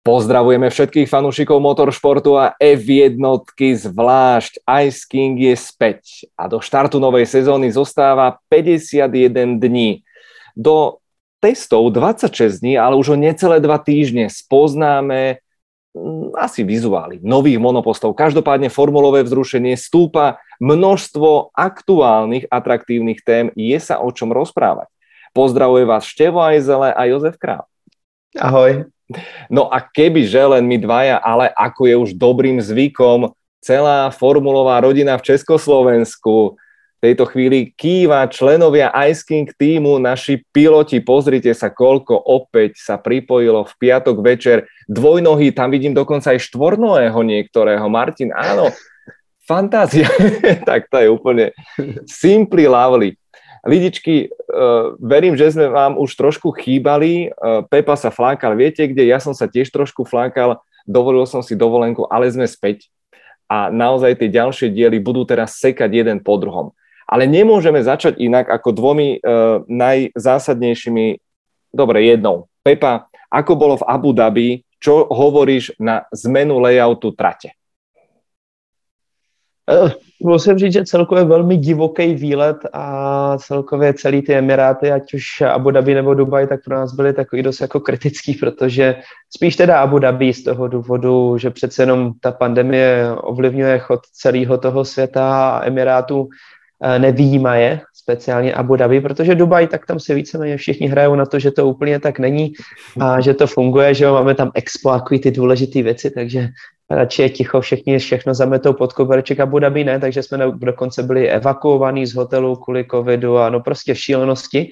Pozdravujeme všetkých fanúšikov motoršportu a F1 zvlášť. Ice King je späť a do štartu novej sezóny zostáva 51 dní. Do testov 26 dní, ale už o necelé dva týždne spoznáme mm, asi vizuály nových monopostov. Každopádne formulové vzrušenie stúpa množstvo aktuálnych atraktívnych tém, je sa o čom rozprávať. Pozdravuje vás Števo Ajzele a Jozef Král. Ahoj. No a keby že len my dvaja, ale ako je už dobrým zvykom, celá formulová rodina v Československu, v tejto chvíli kýva členovia Ice King týmu, naši piloti, pozrite sa, koľko opäť sa pripojilo v piatok večer. Dvojnohy, tam vidím dokonca aj štvornohého niektorého. Martin, áno, fantázia. tak to je úplne simply lovely. Lidičky, uh, verím, že sme vám už trošku chýbali. Uh, Pepa sa flákal, viete kde? Ja som sa tiež trošku flákal, dovolil som si dovolenku, ale sme späť. A naozaj tie ďalšie diely budú teraz sekať jeden po druhom. Ale nemôžeme začať inak ako dvomi uh, najzásadnejšími, dobre, jednou. Pepa, ako bolo v Abu Dhabi, čo hovoríš na zmenu layoutu trate? Eh, musím říct, že celkově velmi divoký výlet a celkově celý ty Emiráty, ať už Abu Dhabi nebo Dubaj, tak pro nás byly takový dost jako kritický, protože spíš teda Abu Dhabi z toho důvodu, že přece jenom ta pandemie ovlivňuje chod celého toho světa a Emirátu eh, nevýjímaje, speciálně Abu Dhabi, protože Dubaj, tak tam si víceméně všichni hrajou na to, že to úplně tak není a že to funguje, že jo, máme tam expo a ty důležité věci, takže radši je ticho, všichni všechno zametou pod koberček a Dhabi ne, takže jsme dokonce byli evakuovaní z hotelu kvůli covidu a no prostě šílenosti.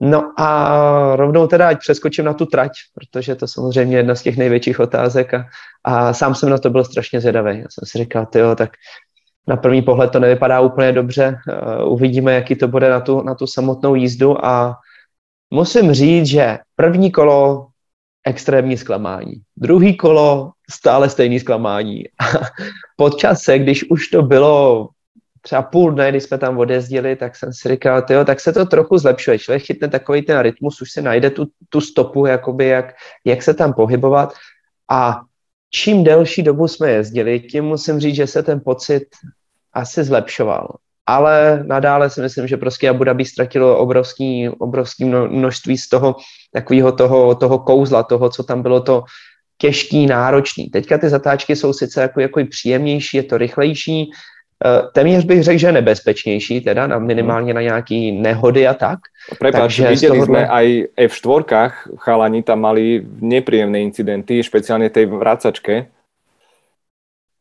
No a rovnou teda ať přeskočím na tu trať, protože to samozřejmě jedna z těch největších otázek a, a sám jsem na to byl strašně zvědavý. Já jsem si říkal, jo, tak na první pohled to nevypadá úplně dobře, uh, uvidíme, jaký to bude na tu, na tu samotnou jízdu a musím říct, že první kolo extrémní zklamání. Druhý kolo stále stejný zklamání. po čase, když už to bylo třeba půl dne, když jsme tam odjezdili, tak jsem si říkal, tyjo, tak se to trochu zlepšuje. Člověk chytne takový ten rytmus, už si najde tu, tu stopu, jakoby jak, jak se tam pohybovat. A čím delší dobu jsme jezdili, tím musím říct, že se ten pocit asi zlepšoval ale nadále si myslím, že prostě Abu Dhabi ztratilo obrovský, obrovský množství z toho takového toho, toho kouzla, toho, co tam bylo to těžký, náročný. Teďka ty zatáčky jsou sice jako, jako příjemnější, je to rychlejší, eh, téměř bych řekl, že nebezpečnější, teda na minimálně na nějaký nehody a tak. Prepač, videli tohohle... sme aj F4, chalani tam mali nepríjemné incidenty, špeciálne tej vracačke,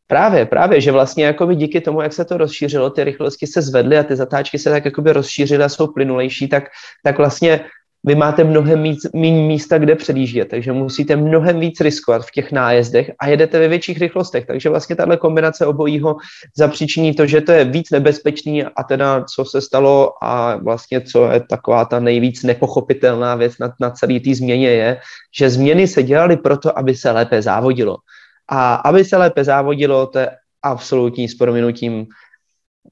Právě, právě, že vlastně jakoby díky tomu, jak se to rozšířilo, ty rychlosti se zvedly a ty zatáčky se tak jakoby rozšířily a jsou plynulejší, tak, tak vlastně vy máte mnohem méně místa, kde předjíždět, takže musíte mnohem víc riskovat v těch nájezdech a jedete ve větších rychlostech. Takže vlastně tahle kombinace obojího zapříčiní to, že to je víc nebezpečný a teda co se stalo a vlastně co je taková ta nejvíc nepochopitelná věc na, na celé té změně je, že změny se dělaly proto, aby se lépe závodilo. A aby se lépe závodilo, to je absolutní s prominutím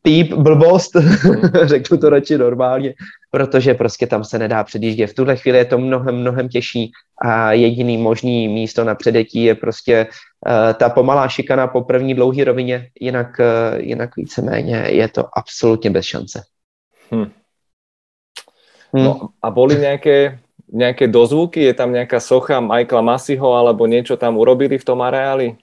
píp, blbost, řeknu to radši normálně, protože prostě tam se nedá předjíždět. V tuhle chvíli je to mnohem, mnohem těžší a jediný možný místo na předetí je prostě uh, ta pomalá šikana po první dlouhé rovině, jinak, uh, jinak víceméně je to absolutně bez šance. Hm. Hm. No a boli nějaké nejaké dozvuky? Je tam nejaká socha Michaela Masiho alebo niečo tam urobili v tom areáli?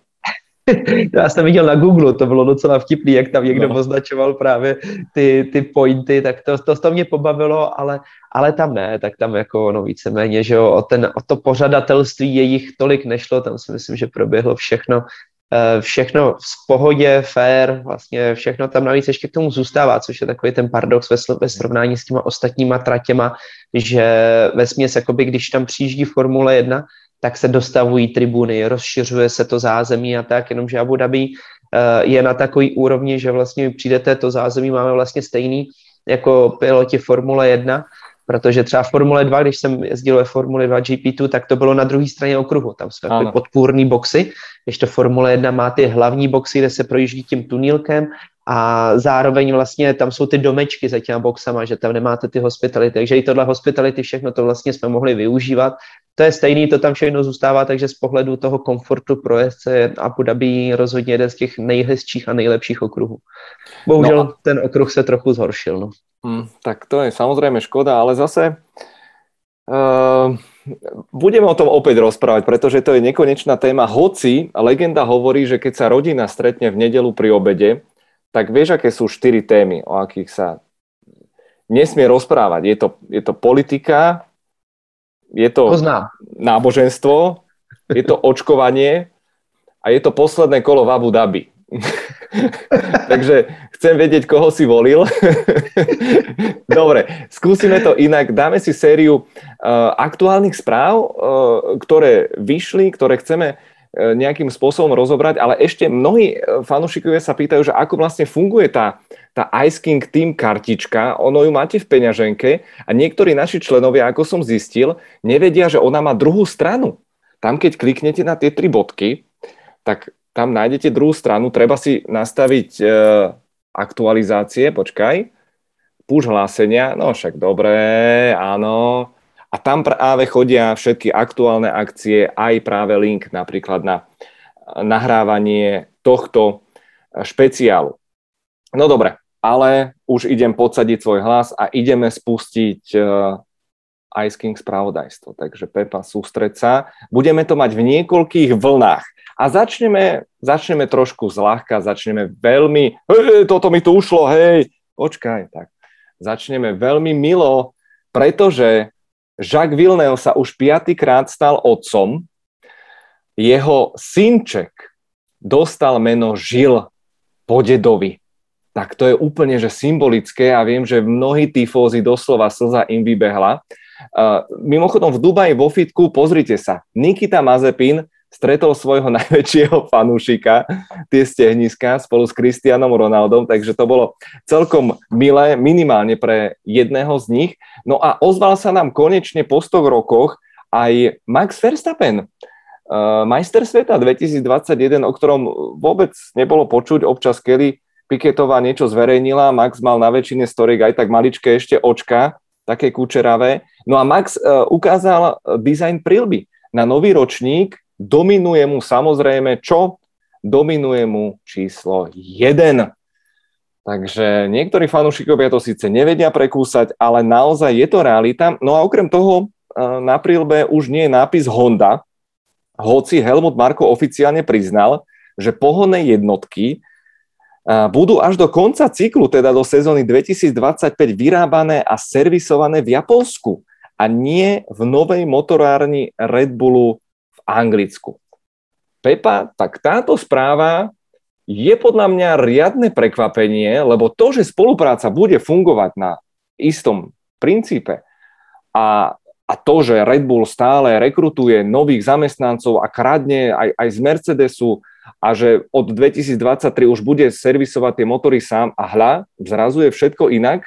Já jsem viděl na Google, to bylo docela vtipný, jak tam někdo no. označoval právě ty, ty pointy, tak to, to, to mě pobavilo, ale, ale tam ne, tak tam jako no víceméně, že jo, o, ten, o to pořadatelství jejich tolik nešlo, tam si myslím, že proběhlo všechno všechno v pohodě, fair, vlastně všechno tam navíc ještě k tomu zůstává, což je takový ten paradox ve, ve srovnání s těma ostatníma tratěma, že ve směs, jakoby, když tam přijíždí Formule 1, tak se dostavují tribuny, rozšiřuje se to zázemí a tak, jenomže Abu Dhabi eh, je na takový úrovni, že vlastně přijdete, to zázemí máme vlastně stejný jako piloti Formule 1, protože třeba Formule 2, když jsem jezdil ve Formule 2 GP2, tak to bylo na druhé straně okruhu, tam jsou takové podpůrné boxy, když to Formule 1 má ty hlavní boxy, kde se projíždí tím tunílkem a zároveň vlastně tam jsou ty domečky za těma boxama, že tam nemáte ty hospitality, takže i tohle hospitality všechno to vlastně jsme mohli využívat. To je stejný, to tam všechno zůstává, takže z pohledu toho komfortu pro jezdce je Abu Dhabi rozhodně jeden z těch nejhezčích a nejlepších okruhů. Bohužel no. ten okruh se trochu zhoršil. No. Hmm, tak to je samozrejme škoda, ale zase uh, budeme o tom opäť rozprávať, pretože to je nekonečná téma. Hoci legenda hovorí, že keď sa rodina stretne v nedelu pri obede, tak vieš, aké sú štyri témy, o akých sa nesmie rozprávať. Je to, je to politika, je to, to náboženstvo, je to očkovanie a je to posledné kolo v Abu Dhabi. Takže chcem vedieť, koho si volil. Dobre, skúsime to inak. Dáme si sériu uh, aktuálnych správ, uh, ktoré vyšli, ktoré chceme uh, nejakým spôsobom rozobrať, ale ešte mnohí fanúšikovia sa pýtajú, že ako vlastne funguje tá, tá Ice King Team kartička. Ono ju máte v peňaženke a niektorí naši členovia, ako som zistil, nevedia, že ona má druhú stranu. Tam, keď kliknete na tie tri bodky, tak tam nájdete druhú stranu, treba si nastaviť e, aktualizácie, počkaj, push hlásenia, no však dobré, áno. A tam práve chodia všetky aktuálne akcie, aj práve link napríklad na nahrávanie tohto špeciálu. No dobre, ale už idem podsadiť svoj hlas a ideme spustiť uh, Ice King spravodajstvo. Takže Pepa, sústreť sa. Budeme to mať v niekoľkých vlnách. A začneme, začneme trošku zľahka, začneme veľmi, hej, toto mi tu ušlo, hej, počkaj, tak. Začneme veľmi milo, pretože Jacques Villeneuve sa už piatýkrát stal otcom, jeho synček dostal meno Žil po dedovi. Tak to je úplne že symbolické a viem, že mnohí tifózy doslova slza im vybehla. Uh, mimochodom v Dubaji vo fitku, pozrite sa, Nikita Mazepin stretol svojho najväčšieho fanúšika, tie stehniska, spolu s Kristianom Ronaldom, takže to bolo celkom milé, minimálne pre jedného z nich. No a ozval sa nám konečne po 100 rokoch aj Max Verstappen, uh, majster sveta 2021, o ktorom vôbec nebolo počuť, občas Kelly Piketová niečo zverejnila, Max mal na väčšine storiek aj tak maličké ešte očka, také kučeravé. No a Max uh, ukázal dizajn prilby na nový ročník, dominuje mu samozrejme čo? Dominuje mu číslo 1. Takže niektorí fanúšikovia to síce nevedia prekúsať, ale naozaj je to realita. No a okrem toho na prílbe už nie je nápis Honda, hoci Helmut Marko oficiálne priznal, že pohonné jednotky budú až do konca cyklu, teda do sezóny 2025, vyrábané a servisované v Japonsku a nie v novej motorárni Red Bullu Anglicku. Pepa, tak táto správa je podľa mňa riadne prekvapenie, lebo to, že spolupráca bude fungovať na istom princípe a, a to, že Red Bull stále rekrutuje nových zamestnancov a kradne aj, aj z Mercedesu a že od 2023 už bude servisovať tie motory sám a hľa, zrazu je všetko inak,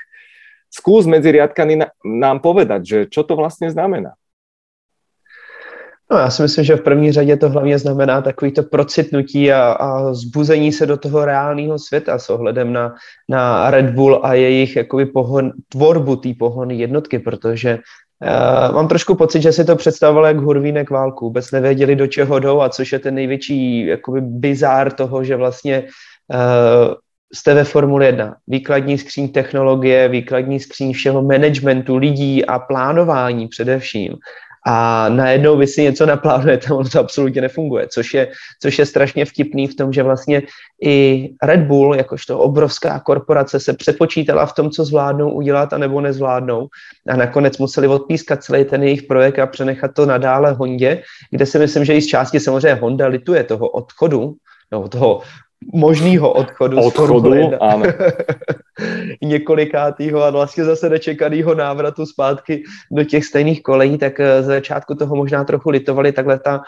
skús medzi riadkami nám povedať, že čo to vlastne znamená. No, já si myslím, že v první řadě to hlavně znamená takový to procitnutí a, a zbuzení se do toho reálného světa s ohledem na, na Red Bull a jejich jakoby pohon, tvorbu té pohony jednotky, protože uh, mám trošku pocit, že si to představovalo jak hurvínek válku. Vůbec nevěděli, do čeho jdou a což je ten největší jakoby bizár toho, že vlastně uh, jste ve Formule 1. Výkladní skříň technologie, výkladní skříň všeho managementu lidí a plánování především a najednou vy si něco naplánujete, ono to absolutně nefunguje, což je, což je strašně vtipný v tom, že vlastně i Red Bull, jakožto obrovská korporace, se přepočítala v tom, co zvládnou udělat a nebo nezvládnou. A nakonec museli odpískat celý ten jejich projekt a přenechat to nadále Hondě, kde si myslím, že i z části samozřejmě Honda lituje toho odchodu, no, toho možného odchodu, odchodu ano. několikátýho a vlastně zase nečekaného návratu zpátky do těch stejných kolejí, tak eh, z začátku toho možná trochu litovali, takhle ta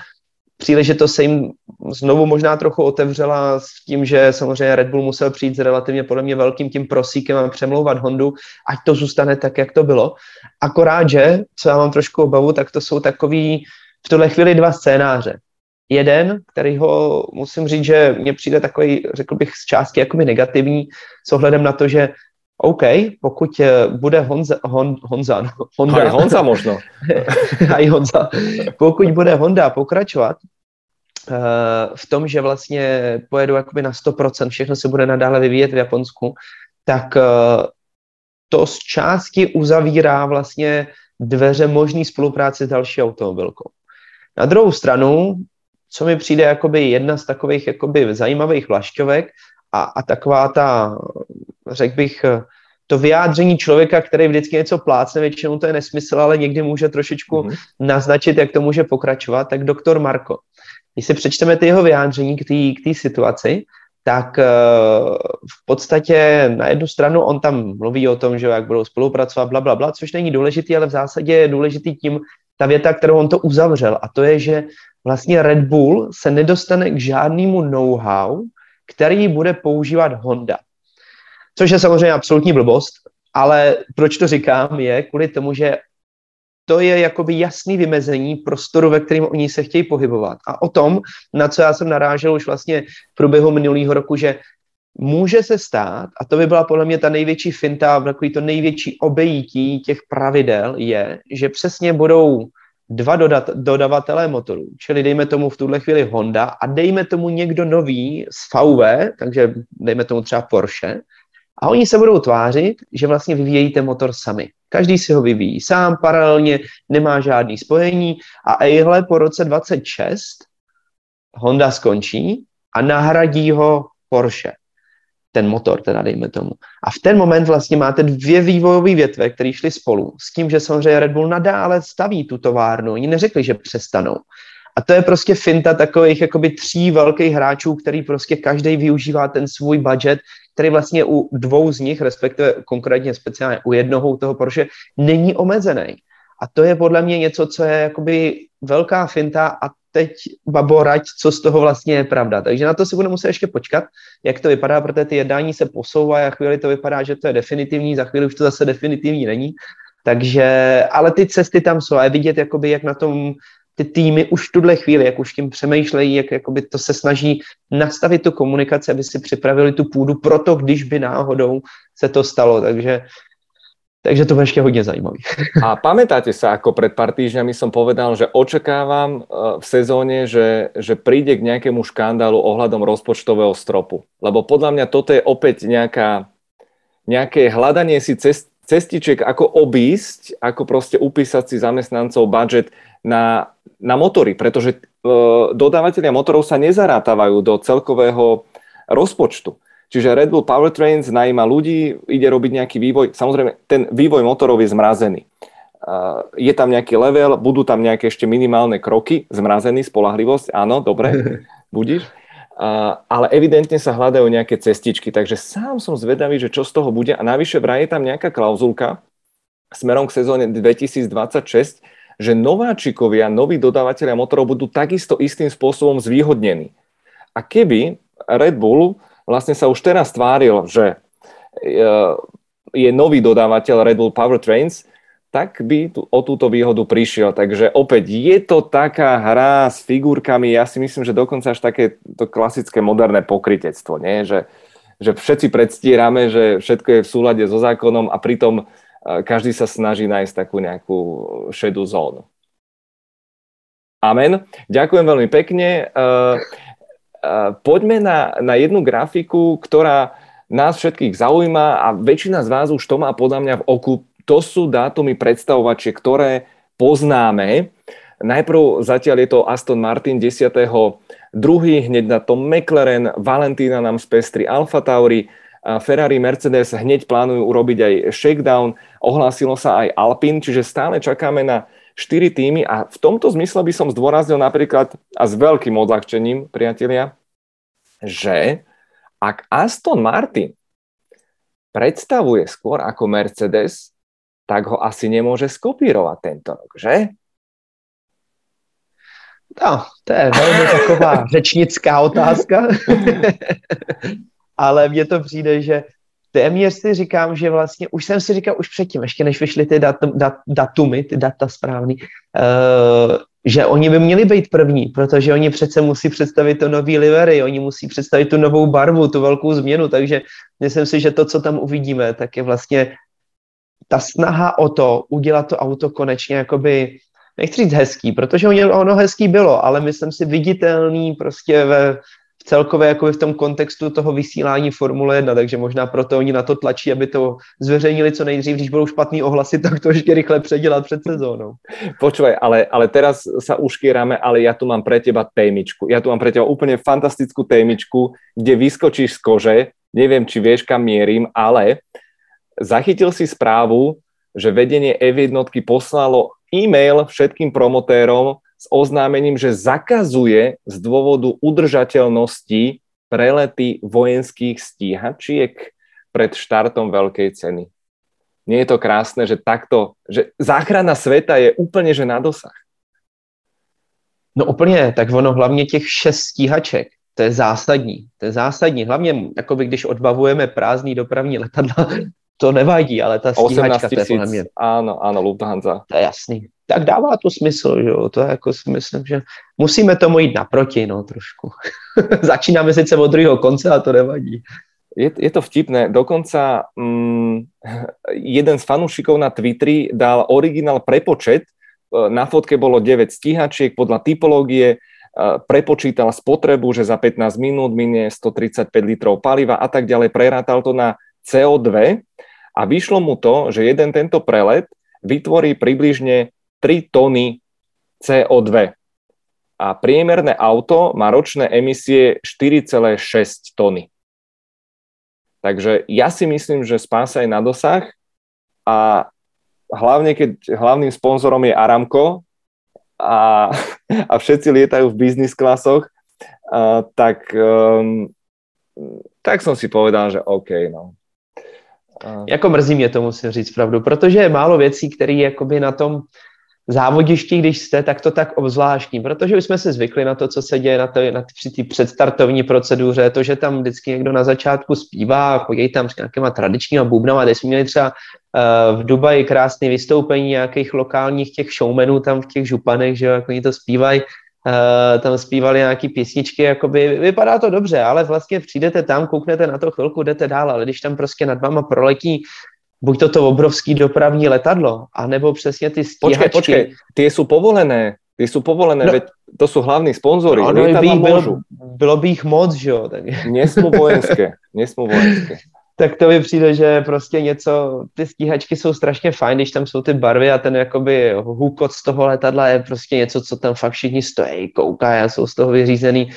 příležitost se jim znovu možná trochu otevřela s tím, že samozřejmě Red Bull musel přijít s relativně podle mě velkým tím prosíkem a přemlouvat Hondu, ať to zůstane tak, jak to bylo. Akorát, že, co já mám trošku obavu, tak to jsou takový v tuhle chvíli dva scénáře. Jeden, který ho musím říct, že mně přijde takový, řekl bych, z částky jakoby negativní s ohledem na to, že OK, pokud eh, bude Honza, Hon, Honza, no, Honda, Aj Honza možno. Aj Honza. Pokud bude Honda pokračovat uh, v tom, že vlastně pojedu jakoby na 100%, všechno se bude nadále vyvíjet v Japonsku, tak uh, to z částky uzavírá vlastně dveře možný spolupráce s další automobilkou. Na druhou stranu, co mi přijde jakoby jedna z takových jakoby zajímavých vlašťovek a, a taková ta, řekl bych, to vyjádření člověka, který vždycky něco plácne, většinou to je nesmysl, ale někdy může trošičku mm-hmm. naznačit, jak to může pokračovat, tak doktor Marko. Když si přečteme ty jeho vyjádření k té situaci, tak uh, v podstatě na jednu stranu on tam mluví o tom, že jak budou spolupracovat, bla, bla, bla, což není důležitý, ale v zásadě je důležitý tím, ta věta, kterou on to uzavřel, a to je, že vlastně Red Bull se nedostane k žádnému know-how, který bude používat Honda. Což je samozřejmě absolutní blbost, ale proč to říkám, je kvůli tomu, že to je jakoby jasný vymezení prostoru, ve kterém oni se chtějí pohybovat. A o tom, na co já jsem narážel už vlastně v průběhu minulého roku, že může se stát, a to by byla podle mě ta největší finta, takový to největší obejítí těch pravidel, je, že přesně budou dva dodat, dodavatelé motorů, čili dejme tomu v tuhle chvíli Honda a dejme tomu někdo nový z VW, takže dejme tomu třeba Porsche, a oni se budou tvářit, že vlastně vyvíjejí ten motor sami. Každý si ho vyvíjí sám, paralelně, nemá žádný spojení a ejhle po roce 26 Honda skončí a nahradí ho Porsche. Ten motor, teda dejme tomu. A v ten moment vlastně máte dvě vývojové větve, které šly spolu. S tím, že samozřejmě Red Bull nadále staví tu továrnu. Oni neřekli, že přestanou. A to je prostě finta takových jakoby tří velkých hráčů, který prostě každý využívá ten svůj budget, který vlastně u dvou z nich, respektive konkrétně speciálně u jednoho toho Porsche, není omezený. A to je podle mě něco, co je jakoby velká finta a teď baborať, co z toho vlastně je pravda. Takže na to si budeme muset ještě počkat, jak to vypadá, protože ty jednání se posouvají a chvíli to vypadá, že to je definitivní, za chvíli už to zase definitivní není. Takže, ale ty cesty tam jsou a je vidět, jakoby, jak na tom ty týmy už v tuhle chvíli, jak už tím přemýšlejí, jak jakoby to se snaží nastavit tu komunikaci, aby si připravili tu půdu pro to, když by náhodou se to stalo. Takže takže to bude ještě hodně zajímavý. A pamätáte sa, ako pred pár týždňami som povedal, že očakávam eh, v sezóne, že, že príde k nejakému škandálu ohľadom rozpočtového stropu. Lebo podľa mňa toto je opäť nejaká, nejaké hľadanie si cest, cestiček, ako obísť, ako proste upísať si zamestnancov budget na, na motory, pretože e, dodávateľia motorov sa nezarátávajú do celkového rozpočtu. Čiže Red Bull Powertrains najíma ľudí, ide robiť nejaký vývoj. Samozrejme, ten vývoj motorov je zmrazený. Je tam nejaký level, budú tam nejaké ešte minimálne kroky, zmrazený, spolahlivosť, áno, dobre, budíš. Ale evidentne sa hľadajú nejaké cestičky, takže sám som zvedavý, že čo z toho bude. A navyše vraj je tam nejaká klauzulka smerom k sezóne 2026, že nováčikovia, noví dodávateľia motorov budú takisto istým spôsobom zvýhodnení. A keby Red Bull vlastne sa už teraz tváril, že e, je nový dodávateľ Red Bull Powertrains, tak by tu, o túto výhodu prišiel. Takže opäť je to taká hra s figurkami, ja si myslím, že dokonca až také to klasické moderné pokrytectvo, nie? Že, že všetci predstierame, že všetko je v súlade so zákonom a pritom každý sa snaží nájsť takú nejakú šedú zónu. Amen. Ďakujem veľmi pekne. Poďme na, na jednu grafiku, ktorá nás všetkých zaujíma a väčšina z vás už to má podľa mňa v oku. To sú dátumy predstavovačie, ktoré poznáme. Najprv zatiaľ je to Aston Martin 10. druhý, hneď na to McLaren, Valentína nám spestri Alfa Tauri, Ferrari, Mercedes hneď plánujú urobiť aj shakedown, ohlásilo sa aj Alpine, čiže stále čakáme na 4 týmy a v tomto zmysle by som zdôraznil napríklad a s veľkým odľahčením, priatelia, že ak Aston Martin predstavuje skôr ako Mercedes, tak ho asi nemôže skopírovať tento rok, že? No, to je velmi taková řečnická otázka. ale mně to přijde, že téměř si říkám, že vlastně, už jsem si říkal už předtím, ještě než vyšly ty dat, dat, datumy, ty data správný, uh, že oni by měli být první, protože oni přece musí představit to nový livery, oni musí představit tu novou barvu, tu velkou změnu, takže myslím si, že to, co tam uvidíme, tak je vlastně ta snaha o to, udělat to auto konečně jakoby, nechci říct hezký, protože ono hezký bylo, ale myslím si viditelný prostě ve, celkově jako v tom kontextu toho vysílání Formule 1, takže možná proto oni na to tlačí, aby to zveřejnili co nejdřív, když budou špatný ohlasy, tak to ještě rychle předělat před sezónou. Počúvaj, ale, ale teraz sa uškýrame, ale ja tu mám pre teba témičku. Ja tu mám pre teba úplne fantastickú témičku, kde vyskočíš z kože, neviem, či vieš, kam mierim, ale zachytil si správu, že vedenie F1 poslalo e-mail všetkým promotérom s oznámením, že zakazuje z dôvodu udržateľnosti prelety vojenských stíhačiek pred štartom veľkej ceny. Nie je to krásne, že takto, že záchrana sveta je úplně, že na dosah. No úplně, tak ono hlavně těch šest stíhaček, to je zásadní, to je zásadní. Hlavně, jakoby když odbavujeme prázdný dopravní letadla, to nevadí, ale ta stíhačka, 000, to je hlavně... Áno, áno, Lufthansa. To je jasný tak dává to smysl, že jo, to jako si myslím, že musíme tomu jít naproti, no, trošku. Začínáme sice od druhého konce a to nevadí. Je, je to vtipné, dokonca mm, jeden z fanúšikov na Twitteri dal originál prepočet, e, na fotke bolo 9 stíhačiek podľa typológie, e, prepočítal spotrebu, že za 15 minút minie 135 litrov paliva a tak ďalej, prerátal to na CO2 a vyšlo mu to, že jeden tento prelet vytvorí približne 3 tony CO2. A priemerné auto má ročné emisie 4,6 tony. Takže ja si myslím, že spása je na dosah a hlavne keď hlavným sponzorom je Aramco a, a všetci lietajú v biznis klasoch, a, tak, um, tak som si povedal, že OK, no. Jako mrzí mě to, musím říct pravdu, protože je málo věcí, které jakoby na tom závodišti, když jste, tak to tak obzvláštní, protože už jsme se zvykli na to, co se děje na, to, na té předstartovní proceduře, to, že tam vždycky někdo na začátku zpívá, chodí tam s nějakýma tradičníma bubnama, teď jsme měli třeba uh, v Dubaji krásné vystoupení nějakých lokálních těch showmenů tam v těch županech, že jo, jak oni to zpívají, Uh, tam zpívali nějaký písničky, jakoby, vypadá to dobře, ale vlastně přijdete tam, kouknete na to chvilku, jdete dál, ale když tam prostě nad váma proletí buď toto obrovský dopravní letadlo, anebo přesně ty stíhačky. Počkej, počkej, ty jsou povolené, ty jsou povolené, no, veď to jsou hlavní sponzory. No, by jich bylo, bylo by jich moc, že jo. Tak... Nesmou vojenské, nesmou vojenské. tak to mi přijde, že prostě něco, ty stíhačky jsou strašně fajn, když tam jsou ty barvy a ten jakoby hůkot z toho letadla je prostě něco, co tam fakt všichni stojí, koukají a jsou z toho vyřízený.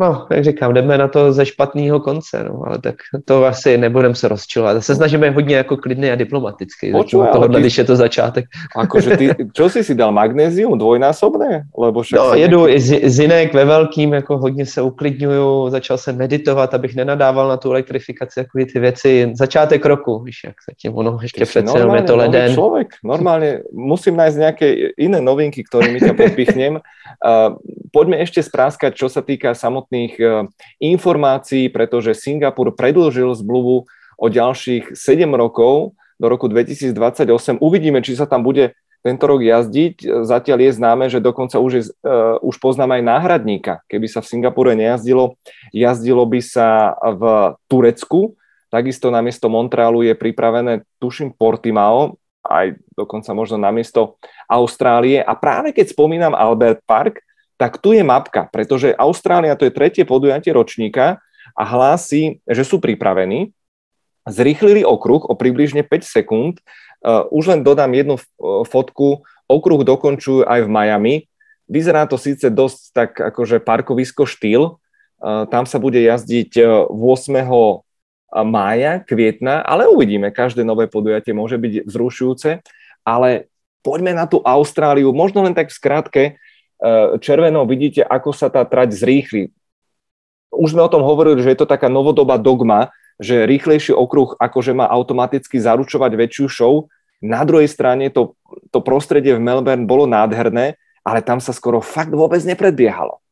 No, jak říkám, jdeme na to ze špatného konce, no, ale tak to asi nebudeme se rozčilovat. Se snažíme hodně jako klidný a diplomatický. Počuva, tohle, ty, když je to začátek. Akože ty, čo si si dal magnézium dvojnásobné? Lebo no, jedu i z, zinek ve velkým, jako hodně se uklidňuju, začal jsem meditovat, abych nenadával na tu elektrifikaci, jako ty věci. Začátek roku, víš, jak zatím ono ještě přece jenom je to leden. člověk, normálně musím najít nějaké jiné novinky, kterými tě podpichnem. Uh, poďme ešte spráskať, čo sa týka samotných uh, informácií, pretože Singapur predlžil zmluvu o ďalších 7 rokov do roku 2028. Uvidíme, či sa tam bude tento rok jazdiť. Zatiaľ je známe, že dokonca už, je, uh, už poznáme aj náhradníka. Keby sa v Singapure nejazdilo, jazdilo by sa v Turecku. Takisto namiesto Montrealu je pripravené, tuším, Portimao, aj dokonca možno namiesto Austrálie. A práve keď spomínam Albert Park, tak tu je mapka, pretože Austrália to je tretie podujatie ročníka a hlási, že sú pripravení. Zrýchlili okruh o približne 5 sekúnd. Uh, už len dodám jednu fotku. Okruh dokončujú aj v Miami. Vyzerá to síce dosť tak akože parkovisko štýl. Uh, tam sa bude jazdiť 8 mája, kvietna, ale uvidíme, každé nové podujatie môže byť vzrušujúce, ale poďme na tú Austráliu, možno len tak v skratke, e, červenou vidíte, ako sa tá trať zrýchli. Už sme o tom hovorili, že je to taká novodobá dogma, že rýchlejší okruh akože má automaticky zaručovať väčšiu show. Na druhej strane to, to prostredie v Melbourne bolo nádherné, ale tam sa skoro fakt vôbec nepredbiehalo.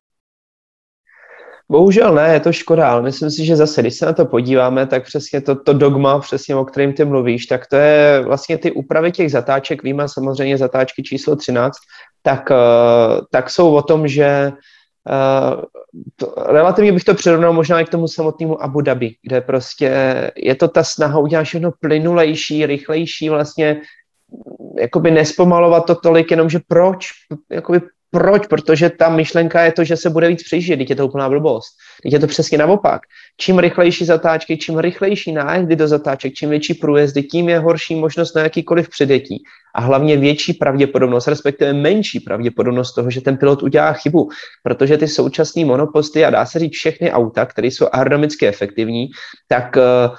Bohužel ne, je to škoda, ale myslím si, že zase, když se na to podíváme, tak přesně to, to dogma, přesně o kterém ty mluvíš, tak to je vlastně ty úpravy těch zatáček, víme samozřejmě zatáčky číslo 13, tak, uh, tak jsou o tom, že uh, to, relativně bych to přirovnal možná i k tomu samotnému Abu Dhabi, kde prostě je to ta snaha udělat všechno plynulejší, rychlejší, vlastně jakoby nespomalovat to tolik, jenomže proč, jakoby proč? Protože ta myšlenka je to, že se bude víc přežít, teď je to úplná blbost. Teď je to přesně naopak. Čím rychlejší zatáčky, čím rychlejší nájezdy do zatáček, čím větší průjezdy, tím je horší možnost na jakýkoliv předjetí. A hlavně větší pravděpodobnost, respektive menší pravděpodobnost toho, že ten pilot udělá chybu. Protože ty současné monoposty a dá se říct všechny auta, které jsou aerodynamicky efektivní, tak uh,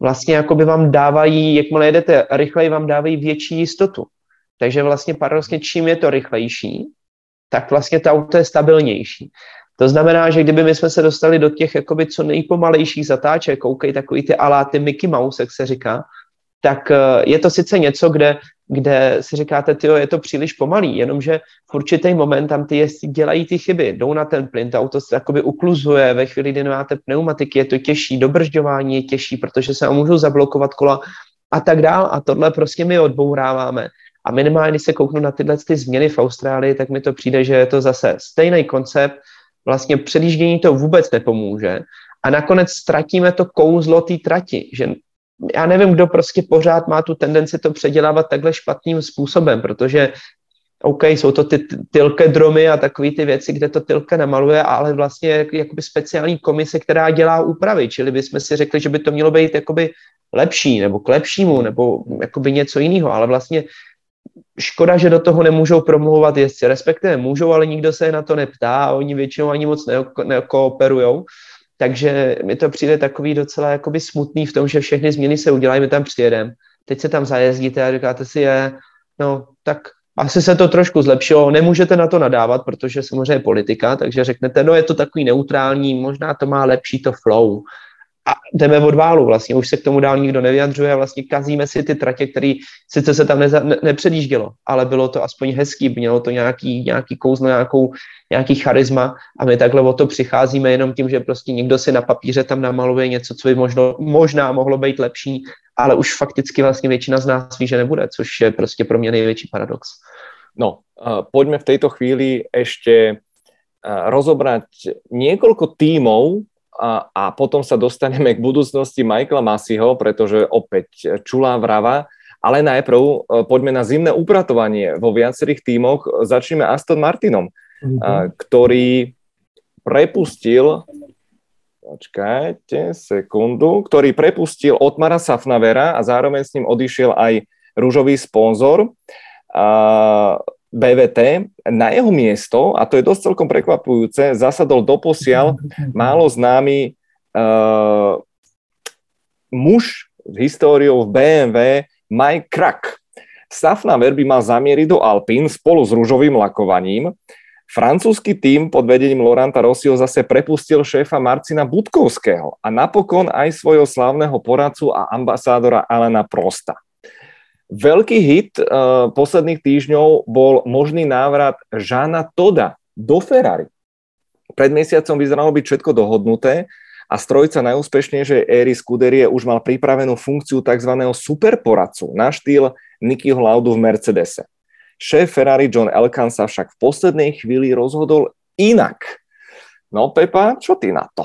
vlastně jako by vám dávají, jakmile jedete rychleji, vám dávají větší jistotu. Takže vlastně paradoxně, čím je to rychlejší, tak vlastně to auto je stabilnější. To znamená, že kdyby my jsme se dostali do těch jakoby co nejpomalejších zatáček, OK, takový ty aláty Mickey Mouse, jak se říká, tak eh, je to sice něco, kde, kde si říkáte, tyjo, je to příliš pomalý, jenomže v určitý moment tam ty jezdci dělají ty chyby, jdou na ten plyn, to auto se jakoby ukluzuje, ve chvíli, kdy nemáte pneumatiky, je to těžší, dobržďování je těžší, protože se můžou zablokovat kola a tak dál a tohle prostě my odbouráváme. A minimálně, když se kouknu na tyhle ty změny v Austrálii, tak mi to přijde, že je to zase stejný koncept, vlastně předjíždění to vůbec nepomůže. A nakonec ztratíme to kouzlo té trati, že já nevím, kdo prostě pořád má tu tendenci to předělávat takhle špatným způsobem, protože OK, jsou to ty tylke dromy a takové ty věci, kde to tylka namaluje, ale vlastně jak, jakoby speciální komise, která dělá úpravy, čili bychom si řekli, že by to mělo být jakoby lepší, nebo k lepšímu, nebo jakoby něco jiného, ale vlastně škoda, že do toho nemůžou promlouvat jezdci, respektive můžou, ale nikdo se na to neptá a oni většinou ani moc nekooperujou. Takže mi to přijde takový docela jakoby smutný v tom, že všechny změny se udělají, my tam přijedeme, teď se tam zajezdíte a říkáte si je, no tak asi se to trošku zlepšilo, nemůžete na to nadávat, protože samozřejmě je politika, takže řeknete, no je to takový neutrální, možná to má lepší to flow, a jdeme od válu vlastně, už se k tomu dál nikdo nevyjadřuje vlastně kazíme si ty tratě, které sice se tam neza, ne, nepředjíždělo, ale bylo to aspoň hezký, mělo to nějaký, nějaký kouzlo, nějakou, nějaký charisma a my takhle o to přicházíme jenom tím, že prostě někdo si na papíře tam namaluje něco, co by možno, možná mohlo být lepší, ale už fakticky vlastně většina z nás ví, že nebude, což je prostě pro mě největší paradox. No, uh, poďme v tejto chvíli uh, rozobrať niekoľko tímov, a, a potom sa dostaneme k budúcnosti Michaela Masiho, pretože opäť čulá vrava, ale najprv e, poďme na zimné upratovanie vo viacerých tímoch. Začneme Aston Martinom, mm-hmm. ktorý prepustil počkajte sekundu, ktorý prepustil Otmara Safnavera a zároveň s ním odišiel aj rúžový sponzor. A BVT, na jeho miesto, a to je dosť celkom prekvapujúce, zasadol doposiaľ málo známy uh, muž s históriou v BMW Mike Krak. Safnaver by mal zamieriť do Alpín spolu s rúžovým lakovaním. Francúzsky tým pod vedením Loranta Rossiho zase prepustil šéfa Marcina Budkovského a napokon aj svojho slávneho poradcu a ambasádora Alena Prosta. Veľký hit uh, posledných týždňov bol možný návrat Žána Toda do Ferrari. Pred mesiacom vyzeralo byť všetko dohodnuté a strojca najúspešnejšej éry Scuderie už mal pripravenú funkciu tzv. superporadcu na štýl Nikyho Laudu v Mercedese. Šéf Ferrari John Elkan sa však v poslednej chvíli rozhodol inak. No Pepa, čo ty na to?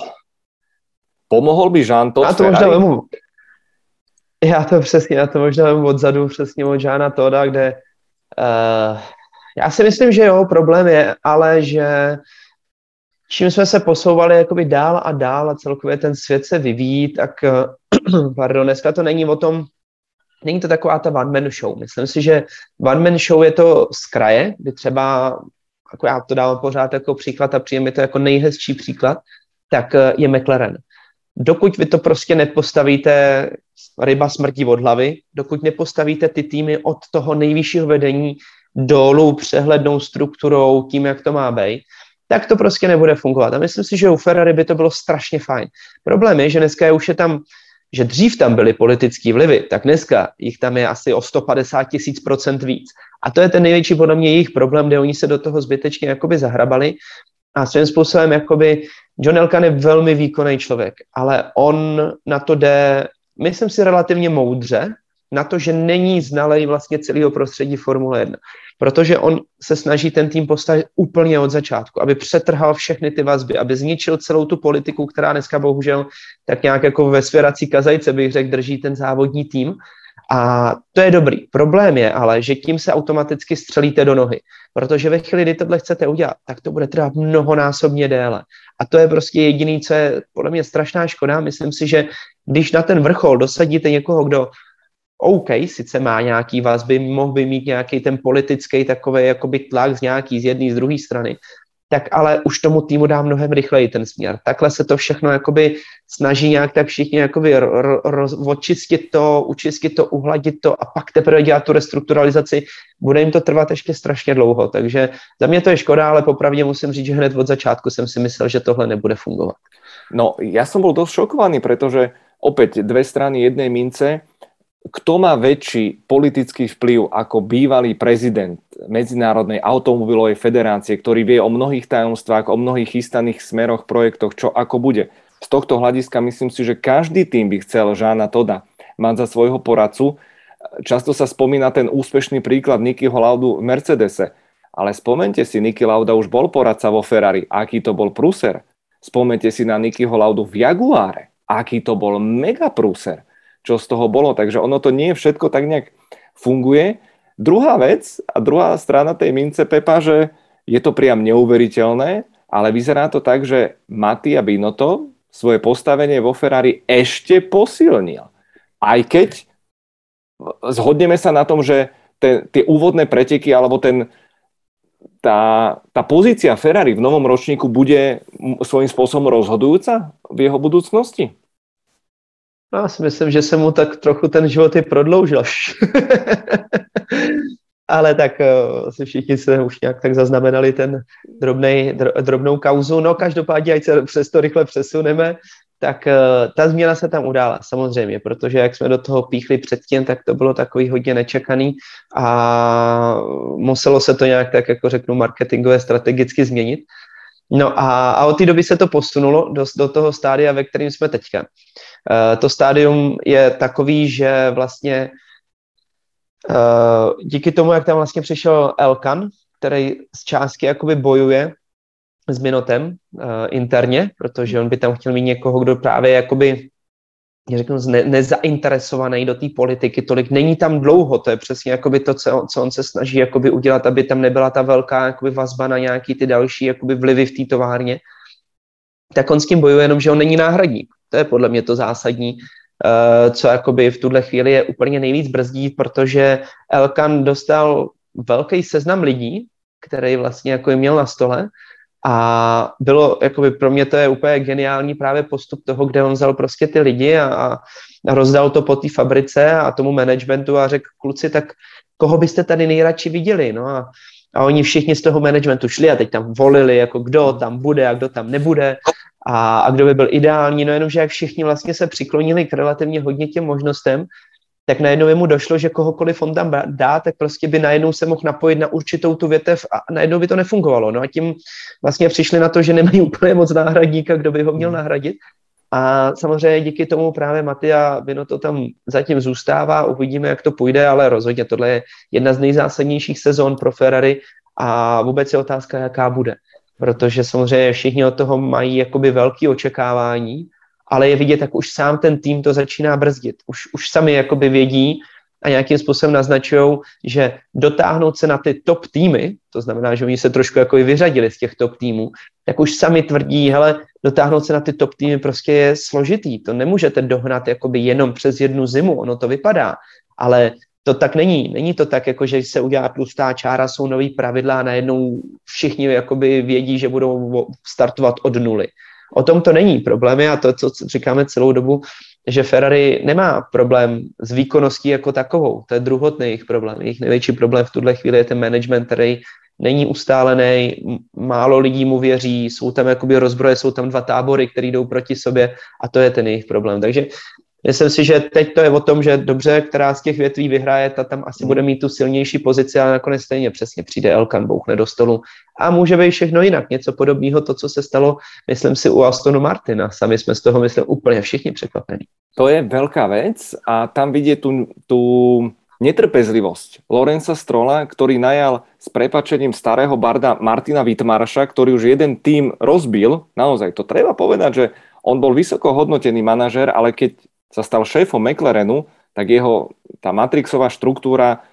Pomohol by Jean Todt Já to možná já to přesně, já to možná odzadu, přesně od Žána Toda, kde uh, já si myslím, že jo, problém je, ale že čím jsme se posouvali jakoby dál a dál a celkově ten svět se vyvíjí, tak uh, pardon, dneska to není o tom, není to taková ta one-man show. Myslím si, že one-man show je to z kraje, kdy třeba, jako já to dávám pořád jako příklad a přijde mi to jako nejhezčí příklad, tak uh, je McLaren dokud vy to prostě nepostavíte, ryba smrtí od hlavy, dokud nepostavíte ty týmy od toho nejvyššího vedení dolů přehlednou strukturou, tím, jak to má být, tak to prostě nebude fungovat. A myslím si, že u Ferrari by to bylo strašně fajn. Problém je, že dneska už je tam, že dřív tam byly politické vlivy, tak dneska jich tam je asi o 150 tisíc procent víc. A to je ten největší podle mě jejich problém, kde oni se do toho zbytečně jakoby zahrabali a svým způsobem jakoby John Elkan je velmi výkonný člověk, ale on na to jde, myslím si, relativně moudře, na to, že není znalej vlastně celého prostředí Formule 1. Protože on se snaží ten tým postavit úplně od začátku, aby přetrhal všechny ty vazby, aby zničil celou tu politiku, která dneska bohužel tak nějak jako ve svěrací kazajce bych řekl, drží ten závodní tým a to je dobrý. Problém je ale, že tím se automaticky střelíte do nohy. Protože ve chvíli, kdy tohle chcete udělat, tak to bude trvat mnohonásobně déle. A to je prostě jediný, co je podle mě strašná škoda. Myslím si, že když na ten vrchol dosadíte někoho, kdo OK, sice má nějaký vazby, mohl by mít nějaký ten politický takový jakoby tlak z nějaký, z jedné, z druhé strany, tak ale už tomu týmu dá mnohem rychleji ten směr. Takhle se to všechno jakoby snaží nějak tak všichni jakoby roz, očistit to, učistit to, uhladit to a pak teprve dělat tu restrukturalizaci. Bude jim to trvat ještě strašně dlouho, takže za mě to je škoda, ale popravdě musím říct, že hned od začátku jsem si myslel, že tohle nebude fungovat. No, ja som bol dosť šokovaný, pretože opäť dve strany jednej mince kto má väčší politický vplyv ako bývalý prezident Medzinárodnej automobilovej federácie, ktorý vie o mnohých tajomstvách, o mnohých chystaných smeroch, projektoch, čo ako bude. Z tohto hľadiska myslím si, že každý tým by chcel Žána Toda mať za svojho poradcu. Často sa spomína ten úspešný príklad Niky Laudu v Mercedese, ale spomente si, Niky Lauda už bol poradca vo Ferrari, aký to bol prúser. Spomente si na Niky Laudu v Jaguáre, aký to bol mega prúser čo z toho bolo. Takže ono to nie všetko tak nejak funguje. Druhá vec a druhá strana tej mince Pepa, že je to priam neuveriteľné, ale vyzerá to tak, že Mattia Binotto svoje postavenie vo Ferrari ešte posilnil. Aj keď zhodneme sa na tom, že ten, tie úvodné preteky alebo ten, tá, tá pozícia Ferrari v novom ročníku bude svojím spôsobom rozhodujúca v jeho budúcnosti? No, já si myslím, že se mu tak trochu ten život i prodloužil. Ale tak uh, si všichni se už nějak tak zaznamenali ten drobnej, dr, drobnou kauzu. No každopádně, ať se přes to rychle přesuneme, tak uh, ta změna se tam udála, samozřejmě, protože jak jsme do toho píchli předtím, tak to bylo takový hodně nečekaný a muselo se to nějak tak, jako řeknu, marketingové strategicky změnit. No a, a od té doby se to posunulo do, do toho stádia, ve kterém jsme teďka. Uh, to stádium je takový, že vlastně uh, díky tomu, jak tam vlastně přišel Elkan, který z částky jakoby bojuje s Minotem uh, interně, protože on by tam chtěl mít někoho, kdo právě jakoby řeknu, ne, nezainteresovaný do té politiky tolik. Není tam dlouho, to je přesně jakoby to, co, co on se snaží jakoby udělat, aby tam nebyla ta velká jakoby vazba na nějaký ty další jakoby vlivy v té továrně. Tak on s tím bojuje jenom, že on není náhradník. To je podle mě to zásadní, uh, co jakoby v tuhle chvíli je úplně nejvíc brzdí, protože Elkan dostal velký seznam lidí, který vlastně jako měl na stole a bylo, jakoby pro mě to je úplně geniální právě postup toho, kde on vzal prostě ty lidi a, a rozdal to po té fabrice a tomu managementu a řekl, kluci, tak koho byste tady nejradši viděli? No a, a oni všichni z toho managementu šli a teď tam volili, jako kdo tam bude a kdo tam nebude a, a kdo by byl ideální, no jenomže jak všichni vlastně se přiklonili k relativně hodně těm možnostem, tak najednou mu došlo, že kohokoliv on tam dá, tak prostě by najednou se mohl napojit na určitou tu větev a najednou by to nefungovalo. No a tím vlastně přišli na to, že nemají úplně moc náhradníka, kdo by ho měl hmm. nahradit. A samozřejmě díky tomu právě Matia Vino to tam zatím zůstává, uvidíme, jak to půjde, ale rozhodně tohle je jedna z nejzásadnějších sezon pro Ferrari a vůbec je otázka, jaká bude. Protože samozřejmě všichni od toho mají jakoby velké očekávání ale je vidět, jak už sám ten tým to začíná brzdit. Už, už sami jakoby vědí a nějakým způsobem naznačují, že dotáhnout se na ty top týmy, to znamená, že oni se trošku jako i vyřadili z těch top týmů, tak už sami tvrdí, hele, dotáhnout se na ty top týmy prostě je složitý. To nemůžete dohnat jakoby jenom přes jednu zimu, ono to vypadá, ale to tak není. Není to tak, jako že se udělá tlustá čára, jsou nový pravidla a najednou všichni jakoby vědí, že budou startovat od nuly. O tom to není. Problém a to, co říkáme celou dobu, že Ferrari nemá problém s výkonností jako takovou. To je druhotný jejich problém. Jejich největší problém v tuhle chvíli je ten management, který není ustálený, málo lidí mu věří, jsou tam jakoby rozbroje, jsou tam dva tábory, které jdou proti sobě a to je ten jejich problém. Takže Myslím si, že teď to je o tom, že dobře, která z těch větví vyhraje, ta tam asi bude mít tu silnější pozici, ale nakonec stejně přesně přijde Elkan, bouchne do stolu a může být všechno jinak. Něco podobného, to, co se stalo, myslím si, u Astonu Martina. Sami jsme z toho, myslím, úplně všichni překvapení. To je velká věc a tam vidět tu, tu netrpezlivosť Lorenza Strola, ktorý najal s prepačením starého barda Martina Wittmarša, ktorý už jeden tým rozbil, naozaj to treba povedať, že on bol vysoko hodnotený manažer, ale keď sa stal šéfom McLarenu, tak jeho tá matrixová štruktúra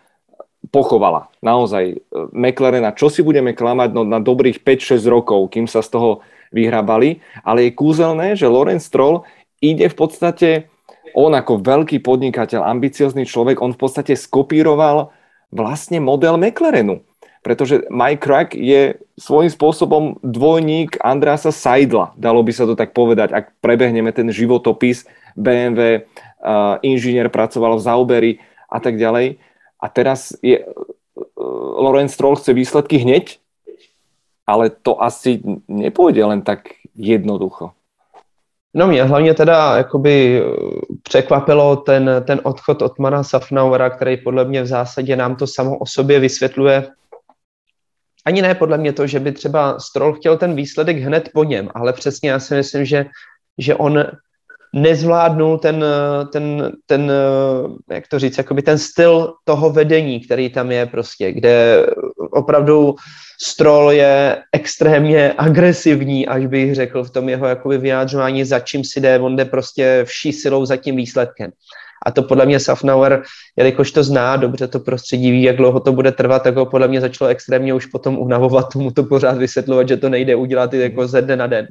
pochovala. Naozaj e, McLarena, čo si budeme klamať no, na dobrých 5-6 rokov, kým sa z toho vyhrabali, ale je kúzelné, že Lorenz Stroll ide v podstate on ako veľký podnikateľ, ambiciozný človek, on v podstate skopíroval vlastne model McLarenu. Pretože Mike Crack je svojím spôsobom dvojník Andreasa Seidla, dalo by sa to tak povedať, ak prebehneme ten životopis BMW, uh, inžinier pracoval v Zauberi a tak ďalej. A teraz je, uh, Lorenz Stroll chce výsledky hneď, ale to asi nepôjde len tak jednoducho. No mě hlavně teda jakoby překvapilo ten, ten odchod od Mana Safnauera, který podle mě v zásadě nám to samo o sobě vysvětluje. Ani ne podle mě to, že by třeba Stroll chtěl ten výsledek hned po něm, ale přesně já si myslím, že, že on nezvládnul ten, ten, ten, jak to říct, jakoby ten styl toho vedení, který tam je prostě, kde opravdu Stroll je extrémně agresivní, až bych řekl v tom jeho jakoby vyjádřování, za čím si jde, on jde prostě vší silou za tím výsledkem. A to podle mě Safnauer, jelikož to zná, dobře to prostředí ví, jak dlouho to bude trvat, tak ho podle mě začalo extrémně už potom unavovat, tomu to pořád vysvětlovat, že to nejde udělat jako ze dne na den.